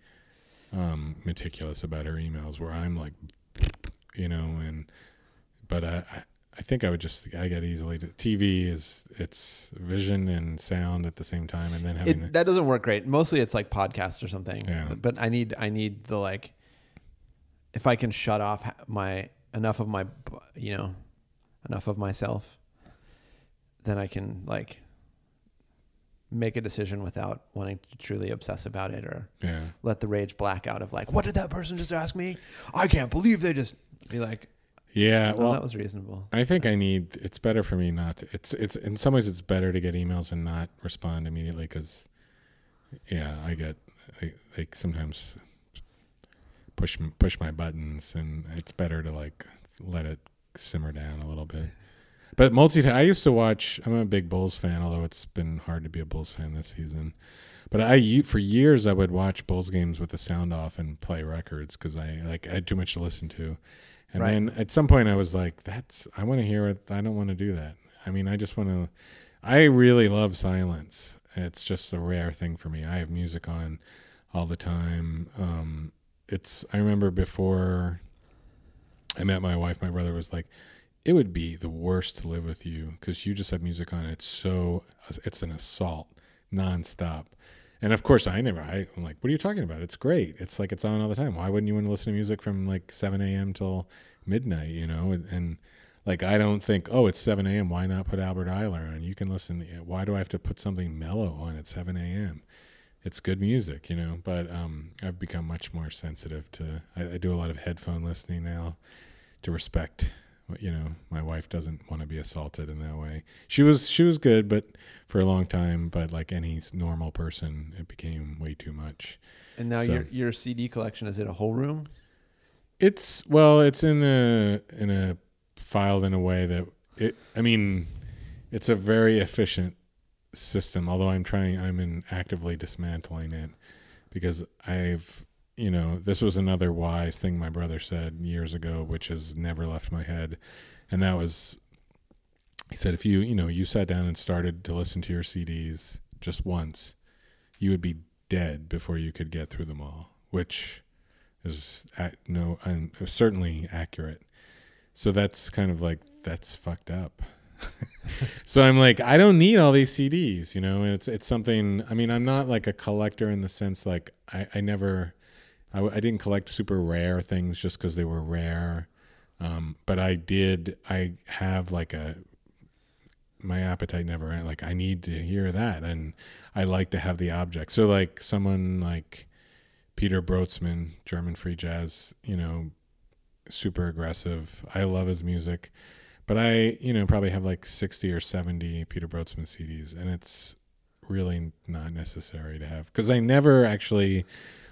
um, meticulous about her emails. Where I'm like, you know, and but I, I, think I would just, I get easily. To, TV is it's vision and sound at the same time, and then having It, that doesn't work great. Mostly it's like podcasts or something. Yeah. But I need I need the like if I can shut off my enough of my you know enough of myself, then I can like make a decision without wanting to truly obsess about it or yeah, let the rage black out of like, what did that person just ask me? I can't believe they just be like, yeah. well, Well, that was reasonable. I think I need. It's better for me not. To, it's it's in some ways it's better to get emails and not respond immediately because, yeah, I get I, like sometimes push push my buttons and it's better to like let it simmer down a little bit. But multi, I used to watch. I'm a big Bulls fan, although it's been hard to be a Bulls fan this season. But I for years I would watch Bulls games with the sound off and play records because I like I had too much to listen to. And Right. then at some point I was like, "That's I want to hear it. I don't want to do that. I mean, I just want to. I really love silence. It's just a rare thing for me. I have music on all the time. Um, it's. I remember before I met my wife, my brother was like, "It would be the worst to live with you because you just have music on. It's so. It's an assault, nonstop." And of course, I never. I, I'm like, "What are you talking about? It's great. It's like it's on all the time. Why wouldn't you want to listen to music from like 7 a.m. till midnight? You know?" And, and like, I don't think, "Oh, it's 7 a.m. Why not put Albert Ayler on? You can listen. Why do I have to put something mellow on at 7 a.m.?" It's good music, you know. But um, I've become much more sensitive to. I, I do a lot of headphone listening now to respect you know my wife doesn't want to be assaulted in that way she was she was good but for a long time but like any normal person it became way too much And now So- your your CD collection is it a whole room? it's well it's in a in a filed in a way that it i mean it's a very efficient system although i'm trying i'm in actively dismantling it because i've you know this was another wise thing my brother said years ago which has never left my head. And that was he said if you you know you sat down and started to listen to your cds just once you would be dead before you could get through them all which is at no certainly accurate. So that's kind of like that's fucked up. So i'm like i don't need all these cds you know and it's it's something i mean i'm not like a collector in the sense like i, I never I, didn't collect super rare things just because they were rare. Um, but i did i have like a my appetite never like i need to hear that and i like to have the object. So like someone like peter brötzmann german free jazz you know super aggressive. I love his music but i you know probably have like 60 or 70 peter brötzmann cds and it's really not necessary to have because i never actually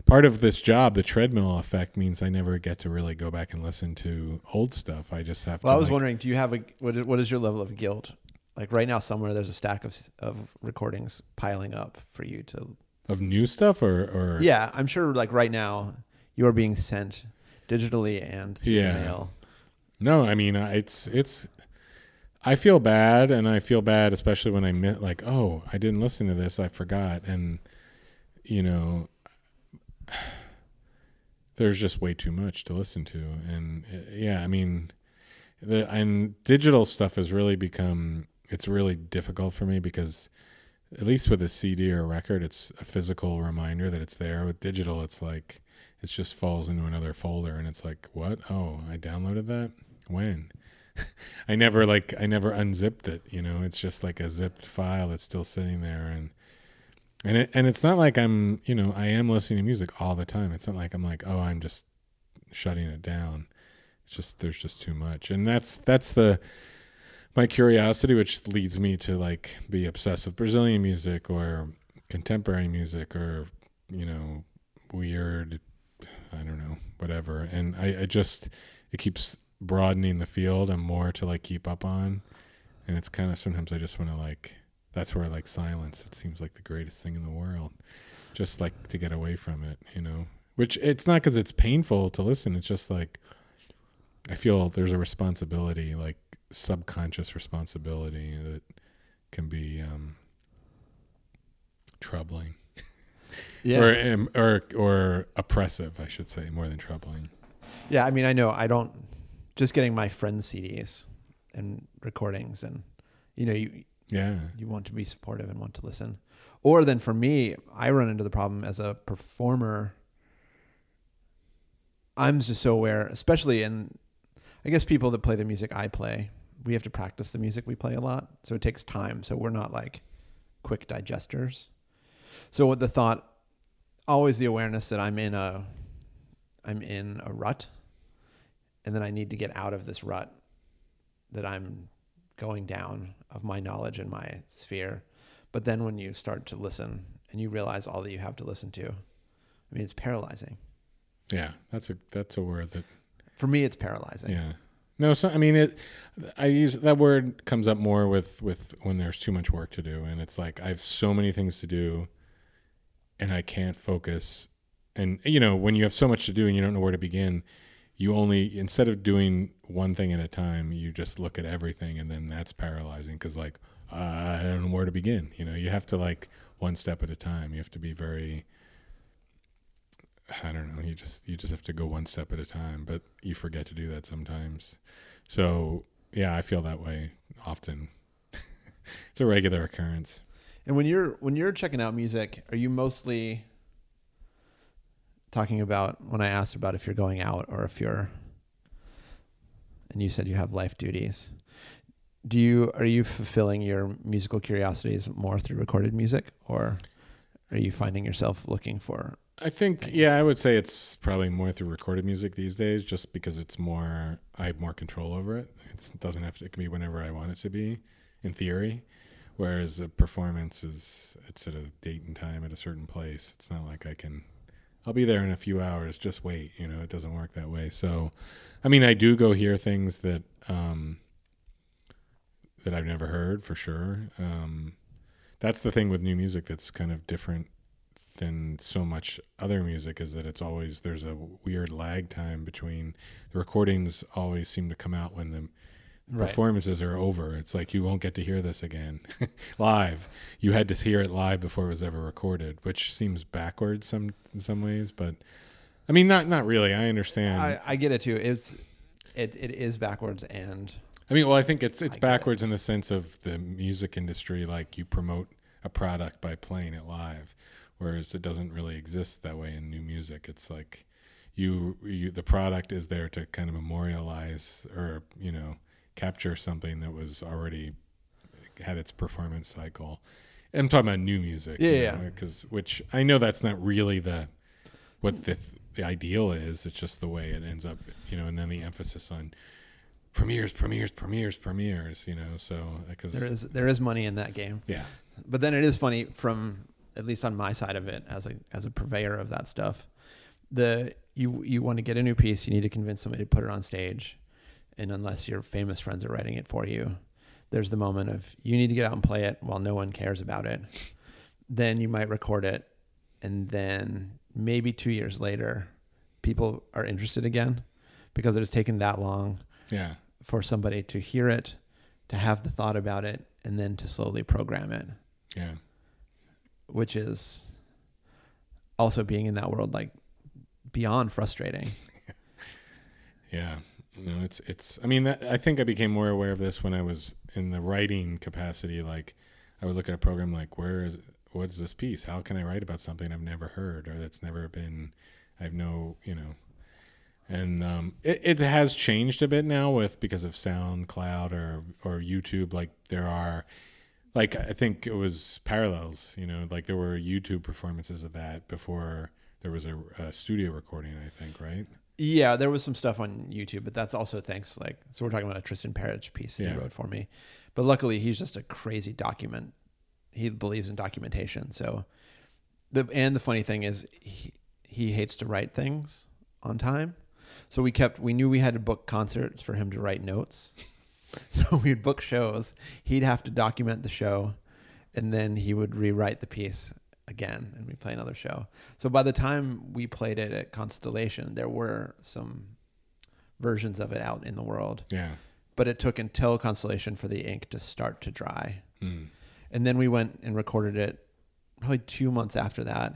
part of this job the treadmill effect means i never get to really go back and listen to old stuff i just have Well, to I was like- wondering, do you have a what is, what is your level of guilt? Like right now, somewhere there's a stack of of recordings piling up for you to. of new stuff or or Yeah, I'm sure. Like right now, you're being sent digitally and through Yeah. mail. No, I mean it's it's. I feel bad, and I feel bad, especially when I meant like, oh, I didn't listen to this, I forgot, and you know, there's just way too much to listen to, and uh, yeah, I mean, the and digital stuff has really become it's really difficult for me because at least with a CD or a record, it's a physical reminder that it's there. With digital, it's like it just falls into another folder, and it's like, what? Oh, I downloaded that when? I never like I never unzipped it. You know, it's just like a zipped file that's still sitting there, and and it and it's not like I'm you know I am listening to music all the time. It's not like I'm like oh I'm just shutting it down. It's just there's just too much, and that's that's the my curiosity, which leads me to like be obsessed with Brazilian music or contemporary music or you know weird I don't know whatever, and I, I just it keeps broadening the field and more to like keep up on, and it's kind of sometimes I just want to like that's where I like silence. It seems like the greatest thing in the world, just like to get away from it, you know. Which it's not because it's painful to listen. It's just like I feel there's a responsibility, like subconscious responsibility that can be um, troubling. Yeah. Or, um, or or oppressive, I should say, more than troubling. Yeah, I mean, I know I don't just getting my friends' CDs and recordings, and you know, you Yeah. you want to be supportive and want to listen. Or then for me, I run into the problem as a performer. I'm just so aware, especially in, I guess people that play the music I play, we have to practice the music we play a lot, so it takes time. So we're not like quick digesters. So with the thought, always the awareness that I'm in a, I'm in a rut, and then I need to get out of this rut that I'm going down of my knowledge and my sphere. But then when you start to listen and you realize all that you have to listen to, I mean, it's paralyzing. Yeah. That's a that's a word that For me, it's paralyzing. Yeah. No, so I mean it I use that word comes up more with with when there's too much work to do and it's like I have so many things to do and I can't focus and you know, when you have so much to do and you don't know where to begin, you only instead of doing one thing at a time, you just look at everything and then that's paralyzing cuz like uh, I don't know where to begin, you know. You have to like one step at a time. You have to be very I don't know. You just you just have to go one step at a time, but you forget to do that sometimes. So yeah, I feel that way often. it's a regular occurrence. And when you're when you're checking out music, are you mostly talking about when I asked about if you're going out or if you're and you said you have life duties. Do you are you fulfilling your musical curiosities more through recorded music or are you finding yourself looking for I think Thanks. yeah, I would say it's probably more through recorded music these days, just because it's more I have more control over it. It's, it doesn't have to. It can be whenever I want it to be, in theory. Whereas a performance is it's at a date and time at a certain place. It's not like I can. I'll be there in a few hours. Just wait. You know, it doesn't work that way. So, I mean, I do go hear things that um, that I've never heard for sure. Um, that's the thing with new music that's kind of different than so much other music is that it's always there's a weird lag time between the recordings always seem to come out when the right? performances are over it's like you won't get to hear this again live you had to hear it live before it was ever recorded which seems backwards some in some ways but i mean not not really i understand I, I get it too. It's it, it is backwards and I mean, well, I think it's it's get it. backwards in the sense of the music industry. Like you promote a product by playing it live, whereas it doesn't really exist that way in new music. It's like you you the product is there to kind of memorialize or you know capture something that was already had its performance cycle. I'm talking about new music, Yeah, you yeah. know, because which I know that's not really the what the the ideal is. It's just the way it ends up, you know, and then the emphasis on premieres, premieres, premieres, premieres. You know, so uh, because there is there is money in that game. yeah, But then it is funny from at least on my side of it as a as a purveyor of that stuff. The you you want to get a new piece, you need to convince somebody to put it on stage. And unless your famous friends are writing it for you, there's the moment of you need to get out and play it while no one cares about it. Then you might record it and then maybe 2 years later people are interested again because it has taken that long yeah, for somebody to hear it, to have the thought about it and then to slowly program it yeah, which is also being in that world like beyond frustrating. yeah. Know, it's it's. I mean, that, I think I became more aware of this when I was in the writing capacity. Like, I would look at a program like, where is what's this piece? How can I write about something I've never heard or that's never been? I have no, you know. And um, it, it has changed a bit now with because of SoundCloud or or YouTube. Like there are, like I think it was Parallels. You know, like there were YouTube performances of that before there was a, a studio recording. I think right. Yeah, there was some stuff on YouTube, but that's also thanks like so we're talking about a Tristan Perich piece that Yeah. he wrote for me. But luckily he's just a crazy document. He believes in documentation. So the and the funny thing is he he hates to write things on time. So we kept we knew we had to book concerts for him to write notes. So we'd book shows. He'd have to document the show and then he would rewrite the piece again and we play another show. So by the time we played it at Constellation, there were some versions of it out in the world. Yeah. But it took until Constellation for the ink to start to dry. Hmm. And then we went and recorded it probably two months after that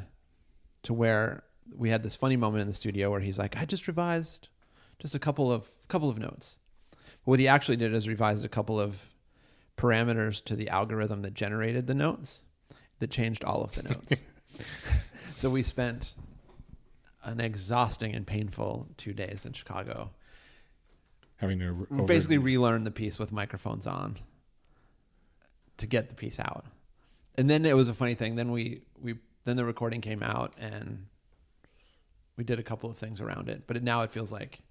to where we had this funny moment in the studio where he's like, I just revised just a couple of couple of notes. But What he actually did is revised a couple of parameters to the algorithm that generated the notes that changed all of the notes. so we spent an exhausting and painful two days in Chicago. Having to over- basically relearn the piece with microphones on to get the piece out. And then it was a funny thing. Then we we then the recording came out and we did a couple of things around it. But it, now it feels like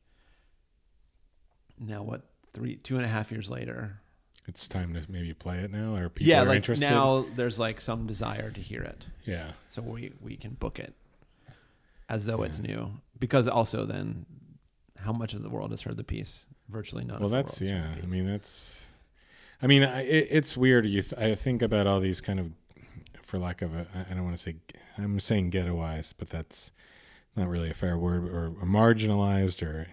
now what three two and a half years later. It's time to maybe play it now, or people yeah, are like interested. now there's like some desire to hear it, yeah, so we we can book it as though it's new. Because also then, how much of the world has heard the piece? Virtually none. well, that's yeah. I mean, that's. I mean, I, it, it's weird. You, th- I think about all these kind of, for lack of a, I- don't want to say, I'm saying ghettoized, but that's not really a fair word, or, or marginalized, or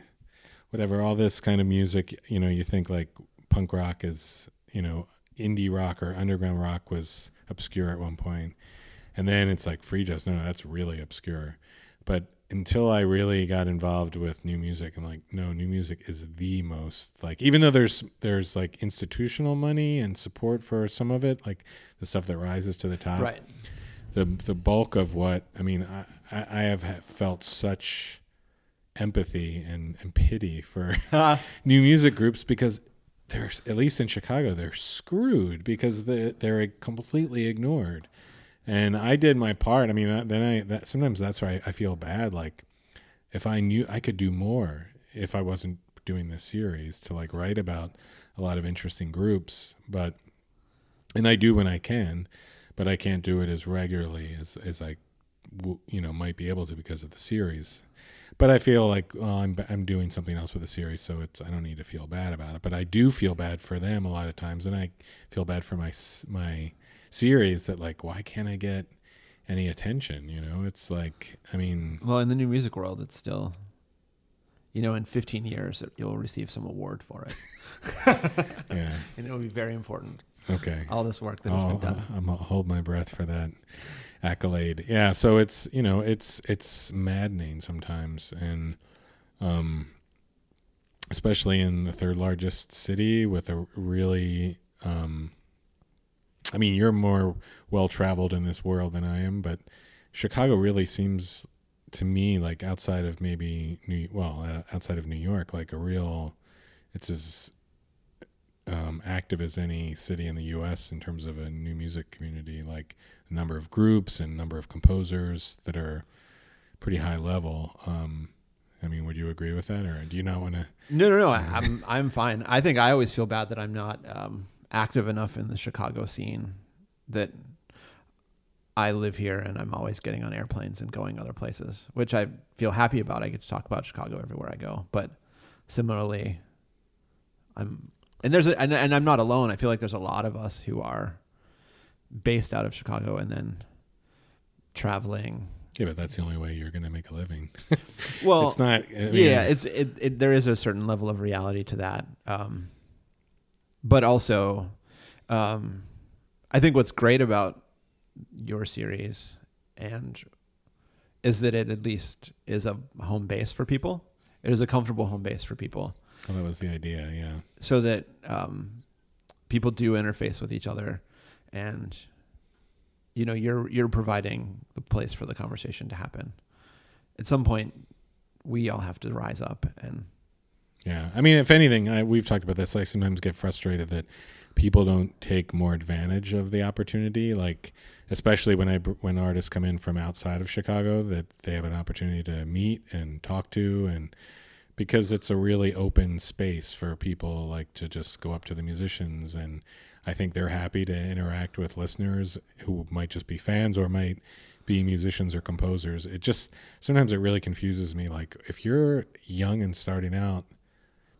whatever. All this kind of music, you know, you think like punk rock is, you know, indie rock or underground rock was obscure at one point, and then it's like free jazz. No, no, that's really obscure. But until I really got involved with new music, I'm like, no, new music is the most like. Even though there's there's like institutional money and support for some of it, like the stuff that rises to the top. right. The the bulk of what I mean, I I, I have felt such empathy and, and pity for uh-huh. new music groups because they're at least in Chicago they're screwed because they they're completely ignored. And I did my part. I mean, then I that sometimes that's why I, I feel bad. Like if I knew I could do more if I wasn't doing this series to like write about a lot of interesting groups, but and I do when I can, but I can't do it as regularly as as I you know might be able to because of the series. But I feel like well, I'm I'm doing something else with the series, so it's I don't need to feel bad about it. But I do feel bad for them a lot of times, and I feel bad for my my series that like why can't I get any attention? You know, it's like I mean Well, in the new music world, it's still, you know, in 15 years, it, you'll receive some award for it. yeah And it'll be very important. Okay. All this work that has Oh, been done. I'm I'll hold my breath for that accolade. Yeah, so it's you know it's it's maddening sometimes, and um, especially in the third largest city with a really um, I mean you're more well traveled in this world than I am, but Chicago really seems to me like outside of maybe New well uh, outside of New York like a real it's as um, active as any city in the U.S. in terms of a new music community, like a number of groups and number of composers that are pretty high level. Um, I mean, would you agree with that, or do you not want to? No, no, no. I, I'm I'm fine. I think I always feel bad that I'm not um, active enough in the Chicago scene. That I live here and I'm always getting on airplanes and going other places, which I feel happy about. I get to talk about Chicago everywhere I go. But similarly, I'm and there's a, and, and I'm not alone. I feel like there's a lot of us who are based out of Chicago and then traveling. Yeah, but that's the only way you're going to make a living. Well, it's not. I mean, yeah, it's it, it. There is a certain level of reality to that, um, but also, um, I think what's great about your series and is that it at least is a home base for people. It is a comfortable home base for people. Well, that was the idea. Yeah. so that um, people do interface with each other, and you know you're you're providing the place for the conversation to happen. At some point, we all have to rise up and Yeah, I mean, if anything, I, we've talked about this. I sometimes get frustrated that people don't take more advantage of the opportunity. Like, especially when I when artists come in from outside of Chicago, that they have an opportunity to meet and talk to, and because it's a really open space for people like to just go up to the musicians, and I think they're happy to interact with listeners who might just be fans or might be musicians or composers. It just sometimes it really confuses me. Like, if you're young and starting out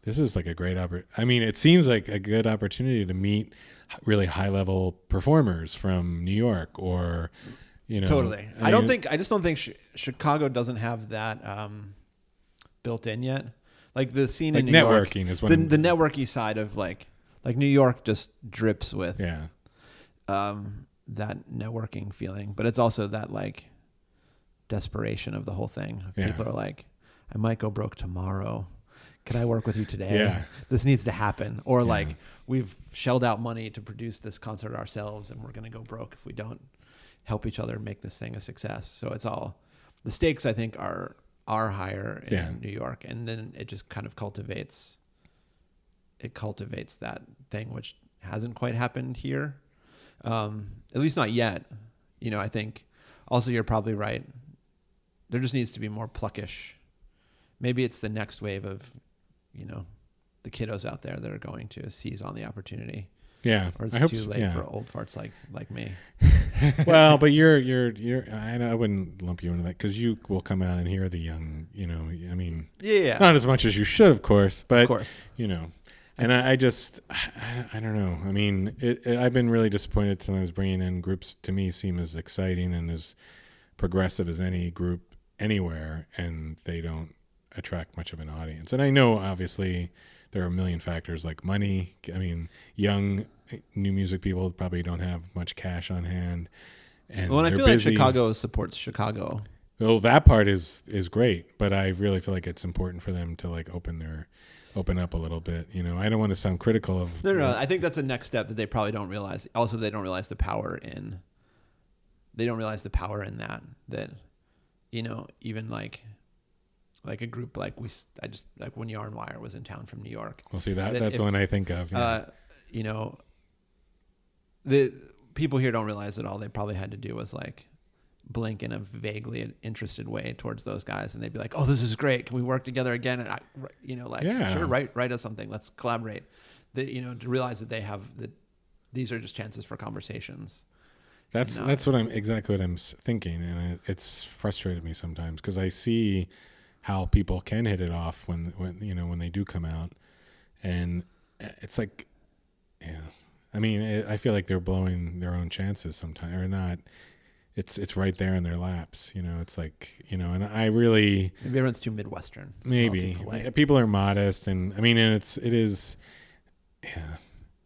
this is like a great oppor- I mean, it seems like a good opportunity to meet really high level performers from New York or, you know, totally. I, don't mean, think I just don't think ch- Chicago doesn't have that um, built in yet. Like the scene like in New York, networking is what the the networky side of like like New York just drips with yeah, um, that networking feeling, but it's also that like desperation of the whole thing. Yeah. People are like, I might go broke tomorrow. Can I work with you today? Yeah. This needs to happen. Or Yeah. like, we've shelled out money to produce this concert ourselves and we're going to go broke if we don't help each other make this thing a success. So it's all, the stakes I think are, are higher in Yeah. New York. And then it just kind of cultivates, it cultivates that thing which hasn't quite happened here um, at least not yet. You know, I think also you're probably right. There just needs to be more pluckish. Maybe it's the next wave of, you know, the kiddos out there that are going to seize on the opportunity, yeah. or it's I hope too so, late yeah. for old farts like like me. well, but you're you're you're. I, I wouldn't lump you into that because you will come out and hear the young. You know, I mean, Yeah, yeah, not as much as you should, of course, but of course. you know and I, I just I, I don't know i mean it, it, i've been really disappointed sometimes bringing in groups to me seem as exciting and as progressive as any group anywhere and they don't attract much of an audience and i know obviously there are a million factors like money i mean young new music people probably don't have much cash on hand and Well, and I feel busy. like Chicago supports Chicago. Well, that part is is great, but I really feel like it's important for them to like open their open up a little bit. You know, I don't want to sound critical of. No, no, no. I think that's a next step that they probably don't realize. Also, they don't realize the power in. They don't realize the power in that. That, you know, even like, like a group like we, I just like when Yarn Wire was in town from New York. We'll see that. that That's if- the one I think of. Yeah. Uh, you know, the people here don't realize that all they probably had to do was like blink in a vaguely interested way towards those guys, and they'd be like, "Oh, this is great. Can we work together again?" And I, you know, like, Yeah. sure, write write us something. Let's collaborate. That you know, to realize that they have that these are just chances for conversations. That's No. that's what I'm exactly what I'm thinking, and it, it's frustrated me sometimes because I see how people can hit it off when when you know when they do come out, and it's like, yeah, I mean, it, I feel like they're blowing their own chances sometimes or not. It's it's right there in their laps, you know. It's like you know, and I really Maybe everyone's too midwestern. maybe Well, uh, people are modest, and I mean, and it's it is, yeah.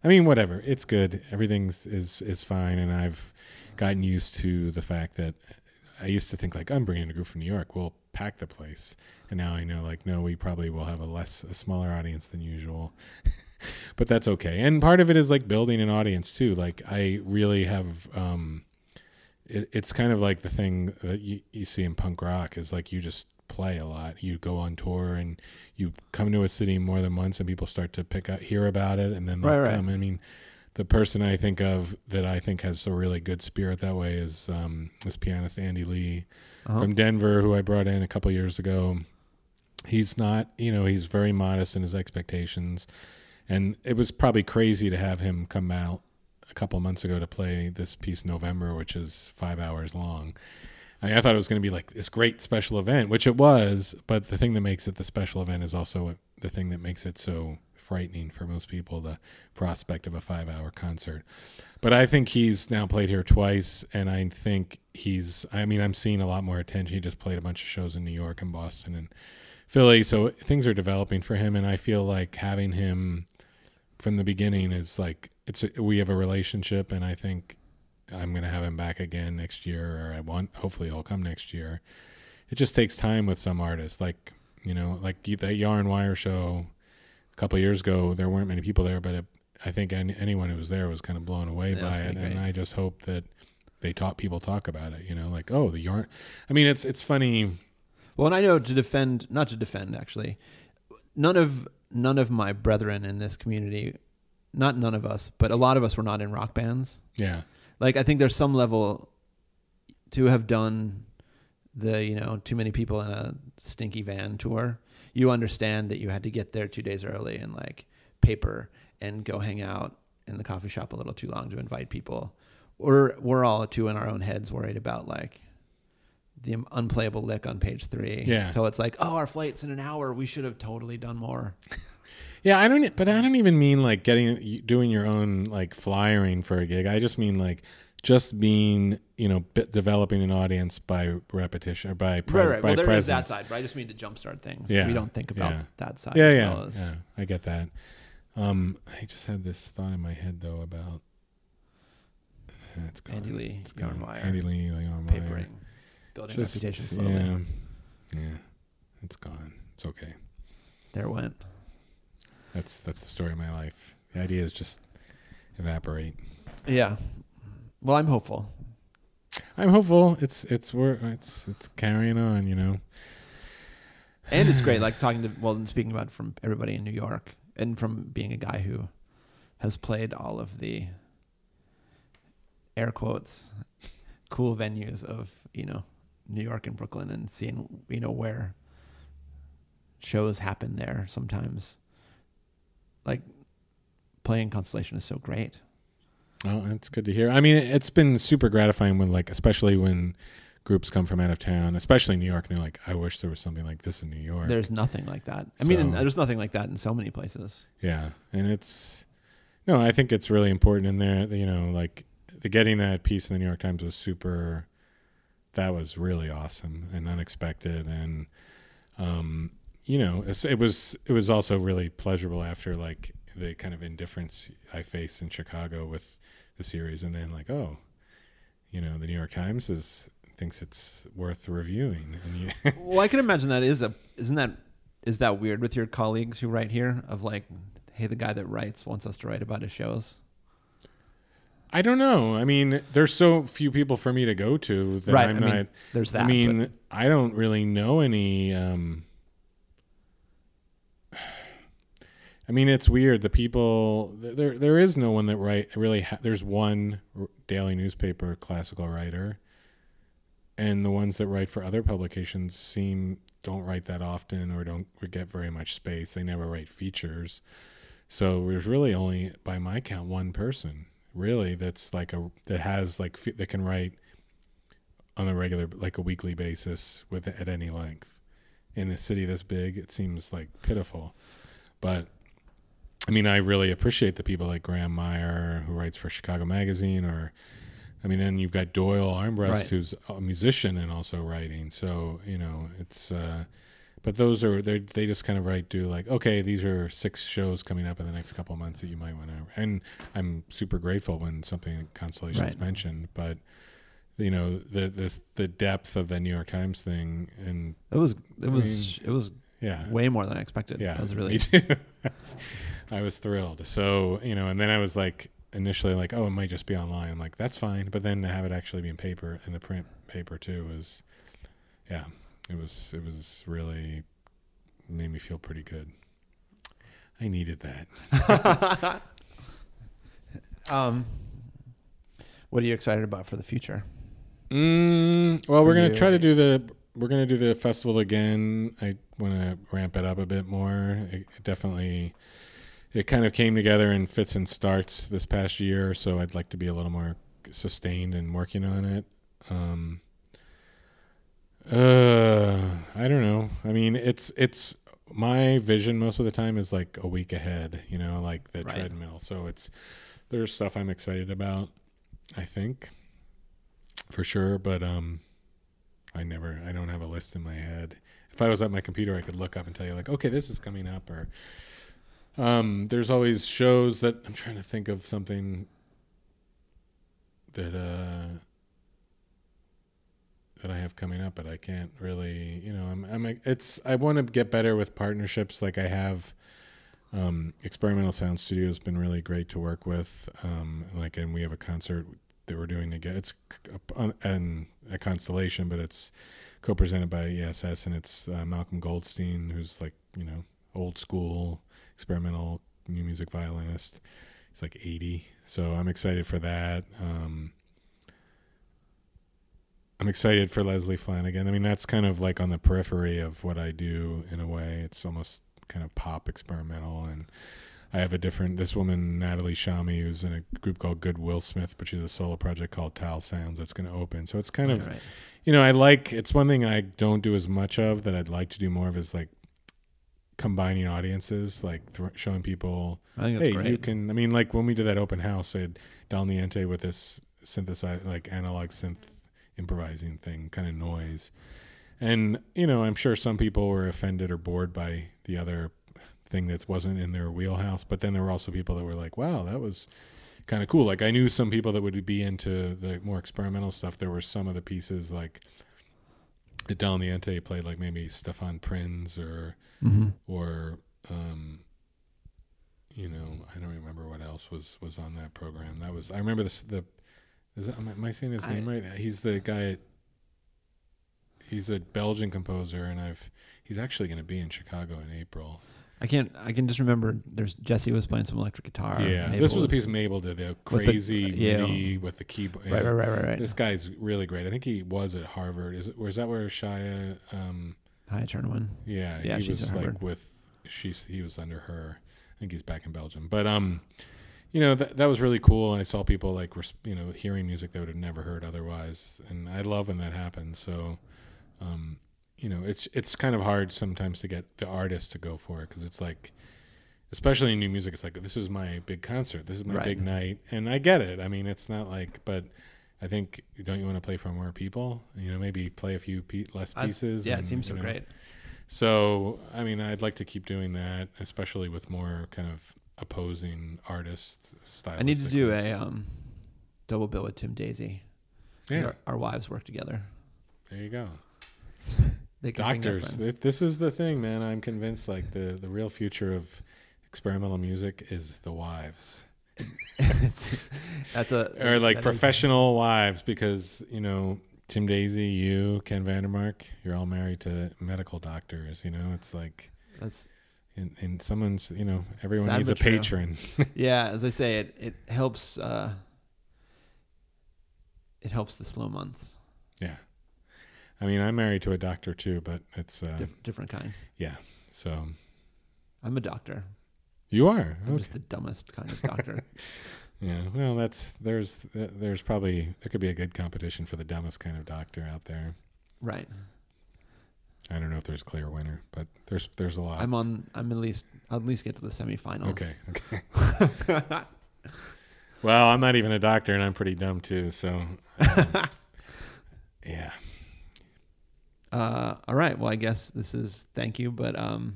I mean, whatever. It's good. Everything's is is fine, and I've gotten used to the fact that I used to think like I'm bringing a group from New York, we'll pack the place, and now I know like no, we probably will have a less a smaller audience than usual, but that's okay. And part of it is like building an audience too. Like I really have. um it, it's kind of like the thing that you, you see in punk rock is like you just play a lot. You go on tour and you come to a city more than once, and people start to pick up, hear about it, and then Right, right. come. I mean, the person I think of that I think has a really good spirit that way is um, this pianist Andy Lee Uh-huh. from Denver, who I brought in a couple years ago. He's not, you know, he's very modest in his expectations, and it was probably crazy to have him come out a couple months ago to play this piece November, which is five hours long. I, I thought it was going to be like this great special event, which it was, but the thing that makes it the special event is also the thing that makes it so frightening for most people the prospect of a five hour concert. But I think he's now played here twice, and I think he's, I mean, I'm seeing a lot more attention. He just played a bunch of shows in New York and Boston and Philly, so things are developing for him, and I feel like having him from the beginning is like, it's a, we have a relationship, and I think I'm going to have him back again next year, or I want, hopefully, he'll come next year. It just takes time with some artists, like you know, like that Yarn Wire show. A couple years ago there weren't many people there, but it, I think any, anyone who was there was kind of blown away by it was and. I just hope that they taught people talk about it. You know, like oh the yarn. I mean, it's it's funny. Well, and I know to defend, not to defend, actually, none of none of my brethren in this community, not none of us, but a lot of us were not in rock bands. Yeah, Like I think there's some level to have done the you know too many people in a stinky van tour. You understand that you had to get there two days early and like paper and go hang out in the coffee shop a little too long to invite people. Or we're all too in our own heads worried about like the unplayable lick on page three. Yeah. Till it's like, oh, our flight's in an hour. We should have totally done more. yeah. I don't, but I don't even mean like getting doing your own like flyering for a gig. I just mean like just being you know developing an audience by repetition or by pres- right, right. by Well, there is presence. that side, but I just mean to jumpstart things. Yeah. We don't think about Yeah. that side yeah, as yeah, well as yeah. I get that. Um, I just had this thought in my head though about uh, it's gone. Andy Lee, It's gone. Yarnwire, Andy Lee, Yarnwire. papering, building Just, reputation yeah, slowly. yeah. It's gone. It's okay. There it went. That's that's the story of my life. The idea is just evaporate. Yeah. Well, I'm hopeful. I'm hopeful. It's it's we're it's it's carrying on. You know. And it's great, like talking to, well, and speaking about from everybody in New York and from being a guy who has played all of the air quotes cool venues of, you know, New York and Brooklyn and seeing, you know, where shows happen there sometimes. Like playing Constellation is so great. Oh, that's good to hear. I mean, it's been super gratifying when, like, especially when groups come from out of town, especially New York, and they're like, "I wish there was something like this in New York." There's nothing like that. I mean, there's nothing like that in so many places. Yeah, and it's no, I think it's really important in there. You know, like the getting that piece in the New York Times was super. That was really awesome and unexpected, and um, you know, it was it was also really pleasurable after like the kind of indifference I face in Chicago with the series, and then like, oh, you know, the New York Times is thinks it's worth reviewing, and you, well, I can imagine that is a isn't that is that weird with your colleagues who write here of like, hey, the guy that writes wants us to write about his shows. I don't know. I mean, there's so few people for me to go to that right. I'm I mean, not. there's that. I mean, but- I don't really know any. Um, I mean, it's weird. The people there, there is no one that write really. Ha- there's one daily newspaper classical writer, and the ones that write for other publications seem don't write that often or don't get very much space. They never write features, so there's really only, by my count, one person really that's like a that has like that can write on a regular like a weekly basis with at any length in a city this big it seems like pitiful but i mean i really appreciate the people like graham meyer who writes for chicago magazine or i mean then you've got doyle armbrust Right. who's a musician and also writing so you know it's uh but those are they they just kind of write do like okay these are six shows coming up in the next couple of months that you might want to and i'm super grateful when something like constellation is Right. mentioned but you know the the the depth of the New York Times thing, and it was it was it was yeah, way more than I expected. yeah, it was really I was thrilled. So you know, and then I was like initially like, oh, it might just be online. I'm like, that's fine, but then to have it actually be in paper and the print paper too was, yeah, it was it was really made me feel pretty good. I needed that. um. What are you excited about for the future? Mm, well, For we're gonna try to do the we're gonna do the festival again. I want to ramp it up a bit more. It definitely, it kind of came together in fits and starts this past year, so I'd like to be a little more sustained and working on it. Um, uh, I don't know. I mean, it's it's my vision most of the time is like a week ahead. You know, like the Right. treadmill. So it's there's stuff I'm excited about. I think for sure, but um, I never, I don't have a list in my head. If I was at my computer, I could look up and tell you like, okay, this is coming up, or um, there's always shows that I'm trying to think of something that uh that I have coming up, but I can't really, you know, I'm, I'm, it's, I want to get better with partnerships like I have Um, Experimental Sound Studio has been really great to work with. Um, like, and we have a concert that we're doing together. It's and a constellation, but it's co-presented by ESS, and it's uh, Malcolm Goldstein, who's like you know old school experimental new music violinist. He's like 80, so I'm excited for that. Um, I'm excited for Leslie Flanagan. I mean, that's kind of like on the periphery of what I do in a way. It's almost kind of pop experimental and I have a different this woman Natalie Chami who's in a group called Good Willsmith, but she's a solo project called TALsounds that's going to open. So it's kind of right. you know I like it's one thing I don't do as much of that I'd like to do more of is like combining audiences, like th- showing people hey great. you can. I mean like when we did that open house, I had Dal Niente with this synthesize like analog synth improvising thing, kind of noise. And you know, I'm sure some people were offended or bored by the other thing that wasn't in their wheelhouse. But then there were also people that were like, "Wow, that was kind of cool." Like I knew some people that would be into the more experimental stuff. There were some of the pieces like that Dal Niente played, like maybe Stefan Prins or mm-hmm. or um, you know, I don't remember what else was was on that program. That was I remember this the is that, am I saying his I, name right? He's the guy. He's a Belgian composer, and I've he's actually going to be in Chicago in April. I can't. I can just remember. There's Jesse was playing some electric guitar. Yeah, Mabel this was, a piece of Mabel did. The crazy with the, yeah. MIDI with the keyboard. Right, right, right, right, right. This guy's really great. I think he was at Harvard. Is it? Or is that where Shia? Um, Chaya Czernowin. Yeah, yeah, he was like with. She's. He was under her. I think he's back in Belgium. But um, you know that that was really cool. I saw people like you know hearing music they would have never heard otherwise, and I love when that happens. So, um, you know, it's it's kind of hard sometimes to get the artist to go for it because it's like, especially in new music, it's like this is my big concert, this is my right. big night, and I get it. I mean, it's not like, but I think don't you want to play for more people? You know, maybe play a few pe- less pieces. yeah, and, it seems so know. great. So, I mean, I'd like to keep doing that, especially with more kind of opposing artist style. I need to do a um, double bill with Tim Daisy. Yeah, our, our, wives work together. There you go. Doctors, this is the thing, man. I'm convinced like the the real future of experimental music is the wives. that's a or like professional is. wives because you know Tim Daisy, you, Ken Vandermark, you're all married to medical doctors. You know, it's like that's and, and someone's you know everyone needs a patron yeah as i say it it helps uh it helps the slow months yeah i mean i'm married to a doctor too but it's uh Dif- different kind yeah so i'm a doctor you are i'm okay. just the dumbest kind of doctor yeah well that's there's there's probably there could be a good competition for the dumbest kind of doctor out there right I don't know if there's a clear winner, but there's there's a lot. I'm on. I'm at least. I'll at least get to the semifinals. Okay. Okay. well, I'm not even a doctor, and I'm pretty dumb too. So, um, yeah. Uh, all right. Well, I guess this is thank you, but um,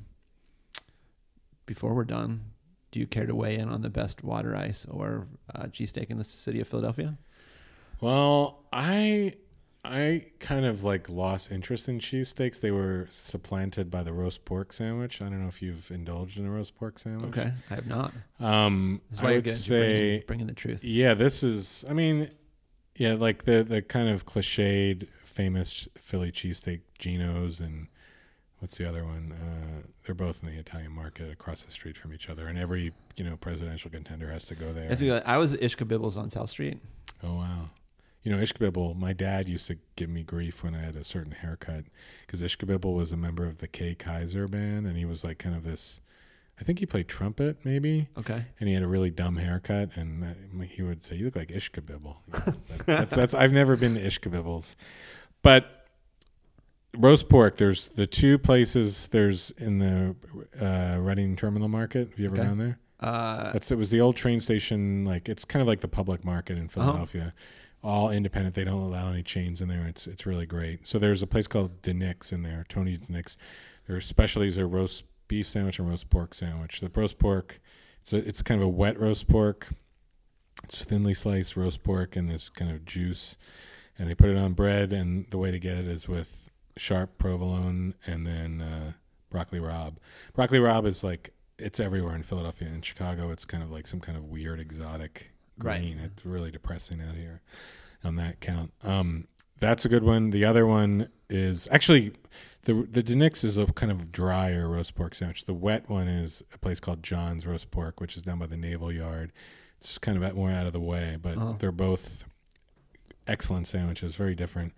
before we're done, do you care to weigh in on the best water ice or uh, cheesesteak in the city of Philadelphia? Well, I I kind of like lost interest in cheesesteaks. They were supplanted by the roast pork sandwich. I don't know if you've indulged in a roast pork sandwich. Okay, I have not. Um, why I would say bringing, bringing, the truth. Yeah, this is. I mean, yeah, like the the kind of cliched, famous Philly cheesesteak Geno's and what's the other one? Uh, they're both in the Italian market across the street from each other, and every you know presidential contender has to go there. I was at Ishkabibbles on South Street. Oh wow you know, Ishkabibble, my dad used to give me grief when I had a certain haircut because Ishkabibble was a member of the Kay Kyser band and he was like kind of this, I think he played trumpet maybe. Okay. And he had a really dumb haircut and that, he would say, you look like know, that, that's, that's, I've never been to Ishkabibbles. But roast pork, there's the two places there's in the uh, Reading Terminal Market. Have you ever okay. gone there? Uh, That's it was the old train station. Like it's kind of like the public market in uh-huh. Philadelphia. Uh-huh all independent. They don't allow any chains in there. It's it's really great. So there's a place called DiNic's in there, Tony DiNic's. Their specialties are roast beef sandwich and roast pork sandwich. The roast pork, it's a, it's kind of a wet roast pork. It's thinly sliced roast pork and this kind of juice, and they put it on bread. And the way to get it is with sharp provolone and then uh, broccoli rabe. Broccoli rabe is like it's everywhere in Philadelphia and Chicago. It's kind of like some kind of weird exotic Right. green. It's really depressing out here on that count. Um, that's a good one. The other one is actually the the Denix is a kind of drier roast pork sandwich. The wet one is a place called John's Roast Pork, which is down by the Naval Yard. It's kind of out- more out of the way, but Uh-huh. they're both excellent sandwiches. Very different.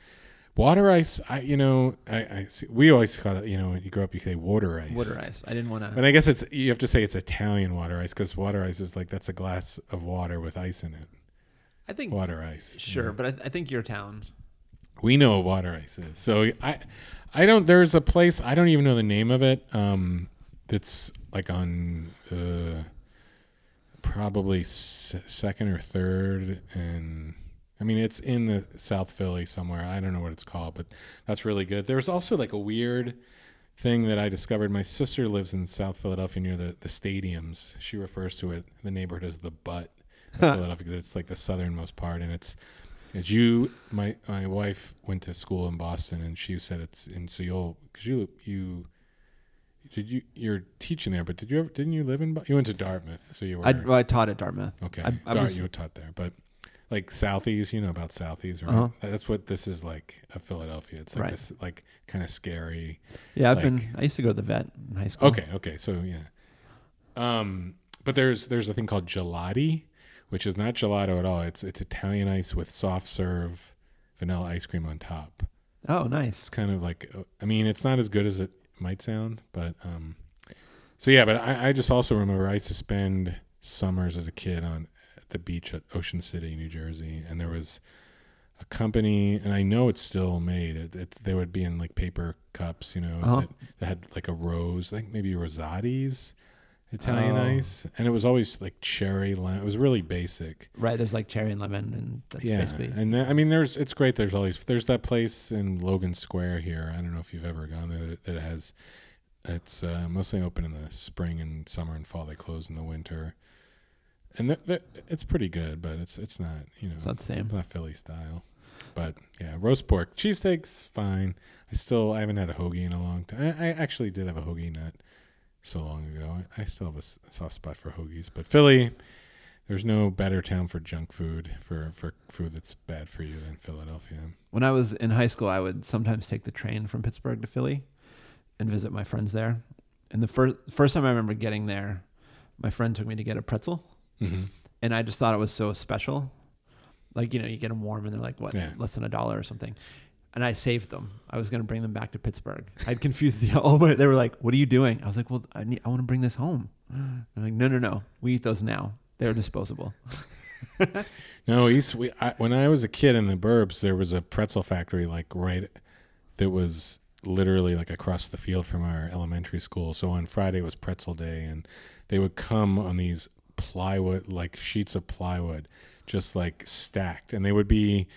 Water ice, I you know, I, I see, we always call it. You know, when you grow up, you say water ice. Water ice. I didn't want to. But I guess it's you have to say it's Italian water ice because water ice is like that's a glass of water with ice in it. I think Water ice. sure, but I, I think your town. we know what water ice is. So I, I don't. There's a place I don't even know the name of it. Um, that's like on uh, probably s- second or third, and I mean it's in the South Philly somewhere. I don't know what it's called, but that's really good. There's also like a weird thing that I discovered. My sister lives in South Philadelphia near the the stadiums. She refers to it the neighborhood as the butt of Philadelphia. 'cause It's like the southernmost part, and it's as you, my my wife went to school in Boston, and she said it's and so you'll because you you did you you're teaching there, but did you ever didn't you live in you went to Dartmouth, so you were I, well, I taught at Dartmouth. okay. I, I Dart, was, you were taught there, but like Southeast, you know about Southeast, right? Uh-huh. That's what this is like of Philadelphia. It's like Right. this like kind of scary. yeah, I've like- been. I used to go to the vet in high school. Okay, okay, so yeah. Um, but there's there's a thing called gelati, which is not gelato at all. It's it's Italian ice with soft serve vanilla ice cream on top. Oh, nice. It's kind of like I mean, it's not as good as it might sound, but um, so yeah. But I, I just also remember I used to spend summers as a kid on the beach at Ocean City, New Jersey, and there was a company, and I know it's still made. It, it they would be in like paper cups, you know, Uh-huh. that, that had like a rose, I think maybe Rosati's Italian Oh. ice, and it was always like cherry lemon. It was really basic. Right, there's like cherry and lemon, and that's yeah, basically. and then, I mean, there's it's great. There's always there's that place in Logan Square here. I don't know if you've ever gone there. That has. It's uh, mostly open in the spring and summer and fall. They close in the winter, and th- th- it's pretty good. But it's it's not you know It's not the same. not Philly style. But yeah, roast pork, cheesesteaks, fine. I still I haven't had a hoagie in a long time. I, I actually did have a hoagie nut so long ago. I, I still have a soft spot for hoagies. But Philly, there's no better town for junk food for for food that's bad for you than Philadelphia. When I was in high school, I would sometimes take the train from Pittsburgh to Philly and visit my friends there. And the first first time I remember getting there, my friend took me to get a pretzel, Mm-hmm. and I just thought it was so special. Like you know, you get them warm, and they're like what, Yeah. less than a dollar or something. And I saved them. I was going to bring them back to Pittsburgh. I'd confused the whole way. They were like, "What are you doing?" I was like, "Well, I need, I want to bring this home." They're like, "No, no, no. We eat those now. They're disposable." No, East. We I, when I was a kid in the burbs, there was a pretzel factory like right that was literally like across the field from our elementary school. So on Friday was pretzel day, and they would come on these plywood like sheets of plywood, just like stacked, and they would be.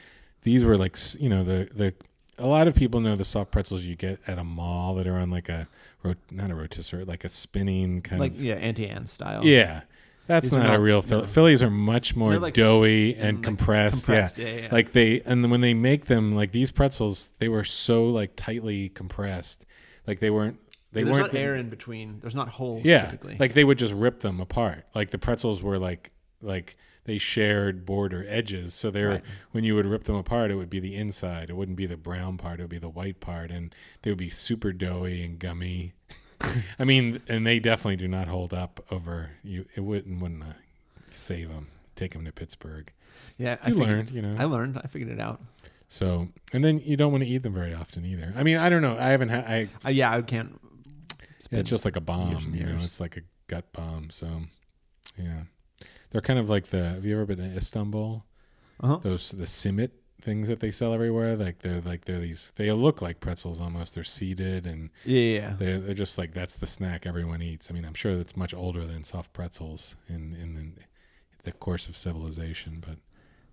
These were like you know the the. A lot of people know the soft pretzels you get at a mall that are on like a rot, not a rotisserie, like a spinning kind like of Like, yeah, Auntie Anne style. yeah. That's These are not, a real Philly. no. Phillies are much more like doughy and, compressed. compressed. Yeah. Yeah, yeah. Like they and when they make them like these pretzels, they were so like tightly compressed. Like they weren't they there's weren't not air in between. There's not holes. Yeah. typically. Like they would just rip them apart. Like the pretzels were like like they shared border edges. So they're Right. when you would rip them apart, it would be the inside. It wouldn't be the brown part. It would be the white part, and they would be super doughy and gummy. I mean, and they definitely do not hold up over you. It wouldn't wouldn't uh, save them. Take them to Pittsburgh. yeah. I figured- learned, you know. I learned. I figured it out. so, and then you don't want to eat them very often either. I mean, I don't know. I haven't had. I Uh, yeah, I can't. Yeah, it's just like a bomb, years you know. It's like a gut bomb. So, yeah, they're kind of like the. Have you ever been to Istanbul? Uh-huh. Those the simit things that they sell everywhere. Like they're like they're these. They look like pretzels almost. They're seeded and Yeah, they're they're just like that's the snack everyone eats. I mean, I'm sure that's much older than soft pretzels in in the, the course of civilization. But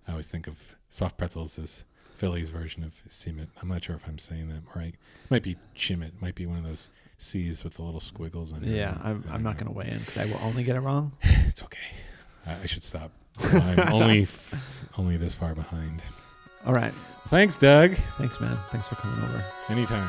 I always think of soft pretzels as Philly's version of simit. I'm not sure if I'm saying that right. Might be chimit. Might be one of those C's with the little squiggles on it. Yeah, I'm, I'm not going to weigh in because I will only get it wrong. It's okay. I, I should stop. I'm only f- only this far behind. All right. Thanks, Doug. Thanks, man. Thanks for coming over. Anytime.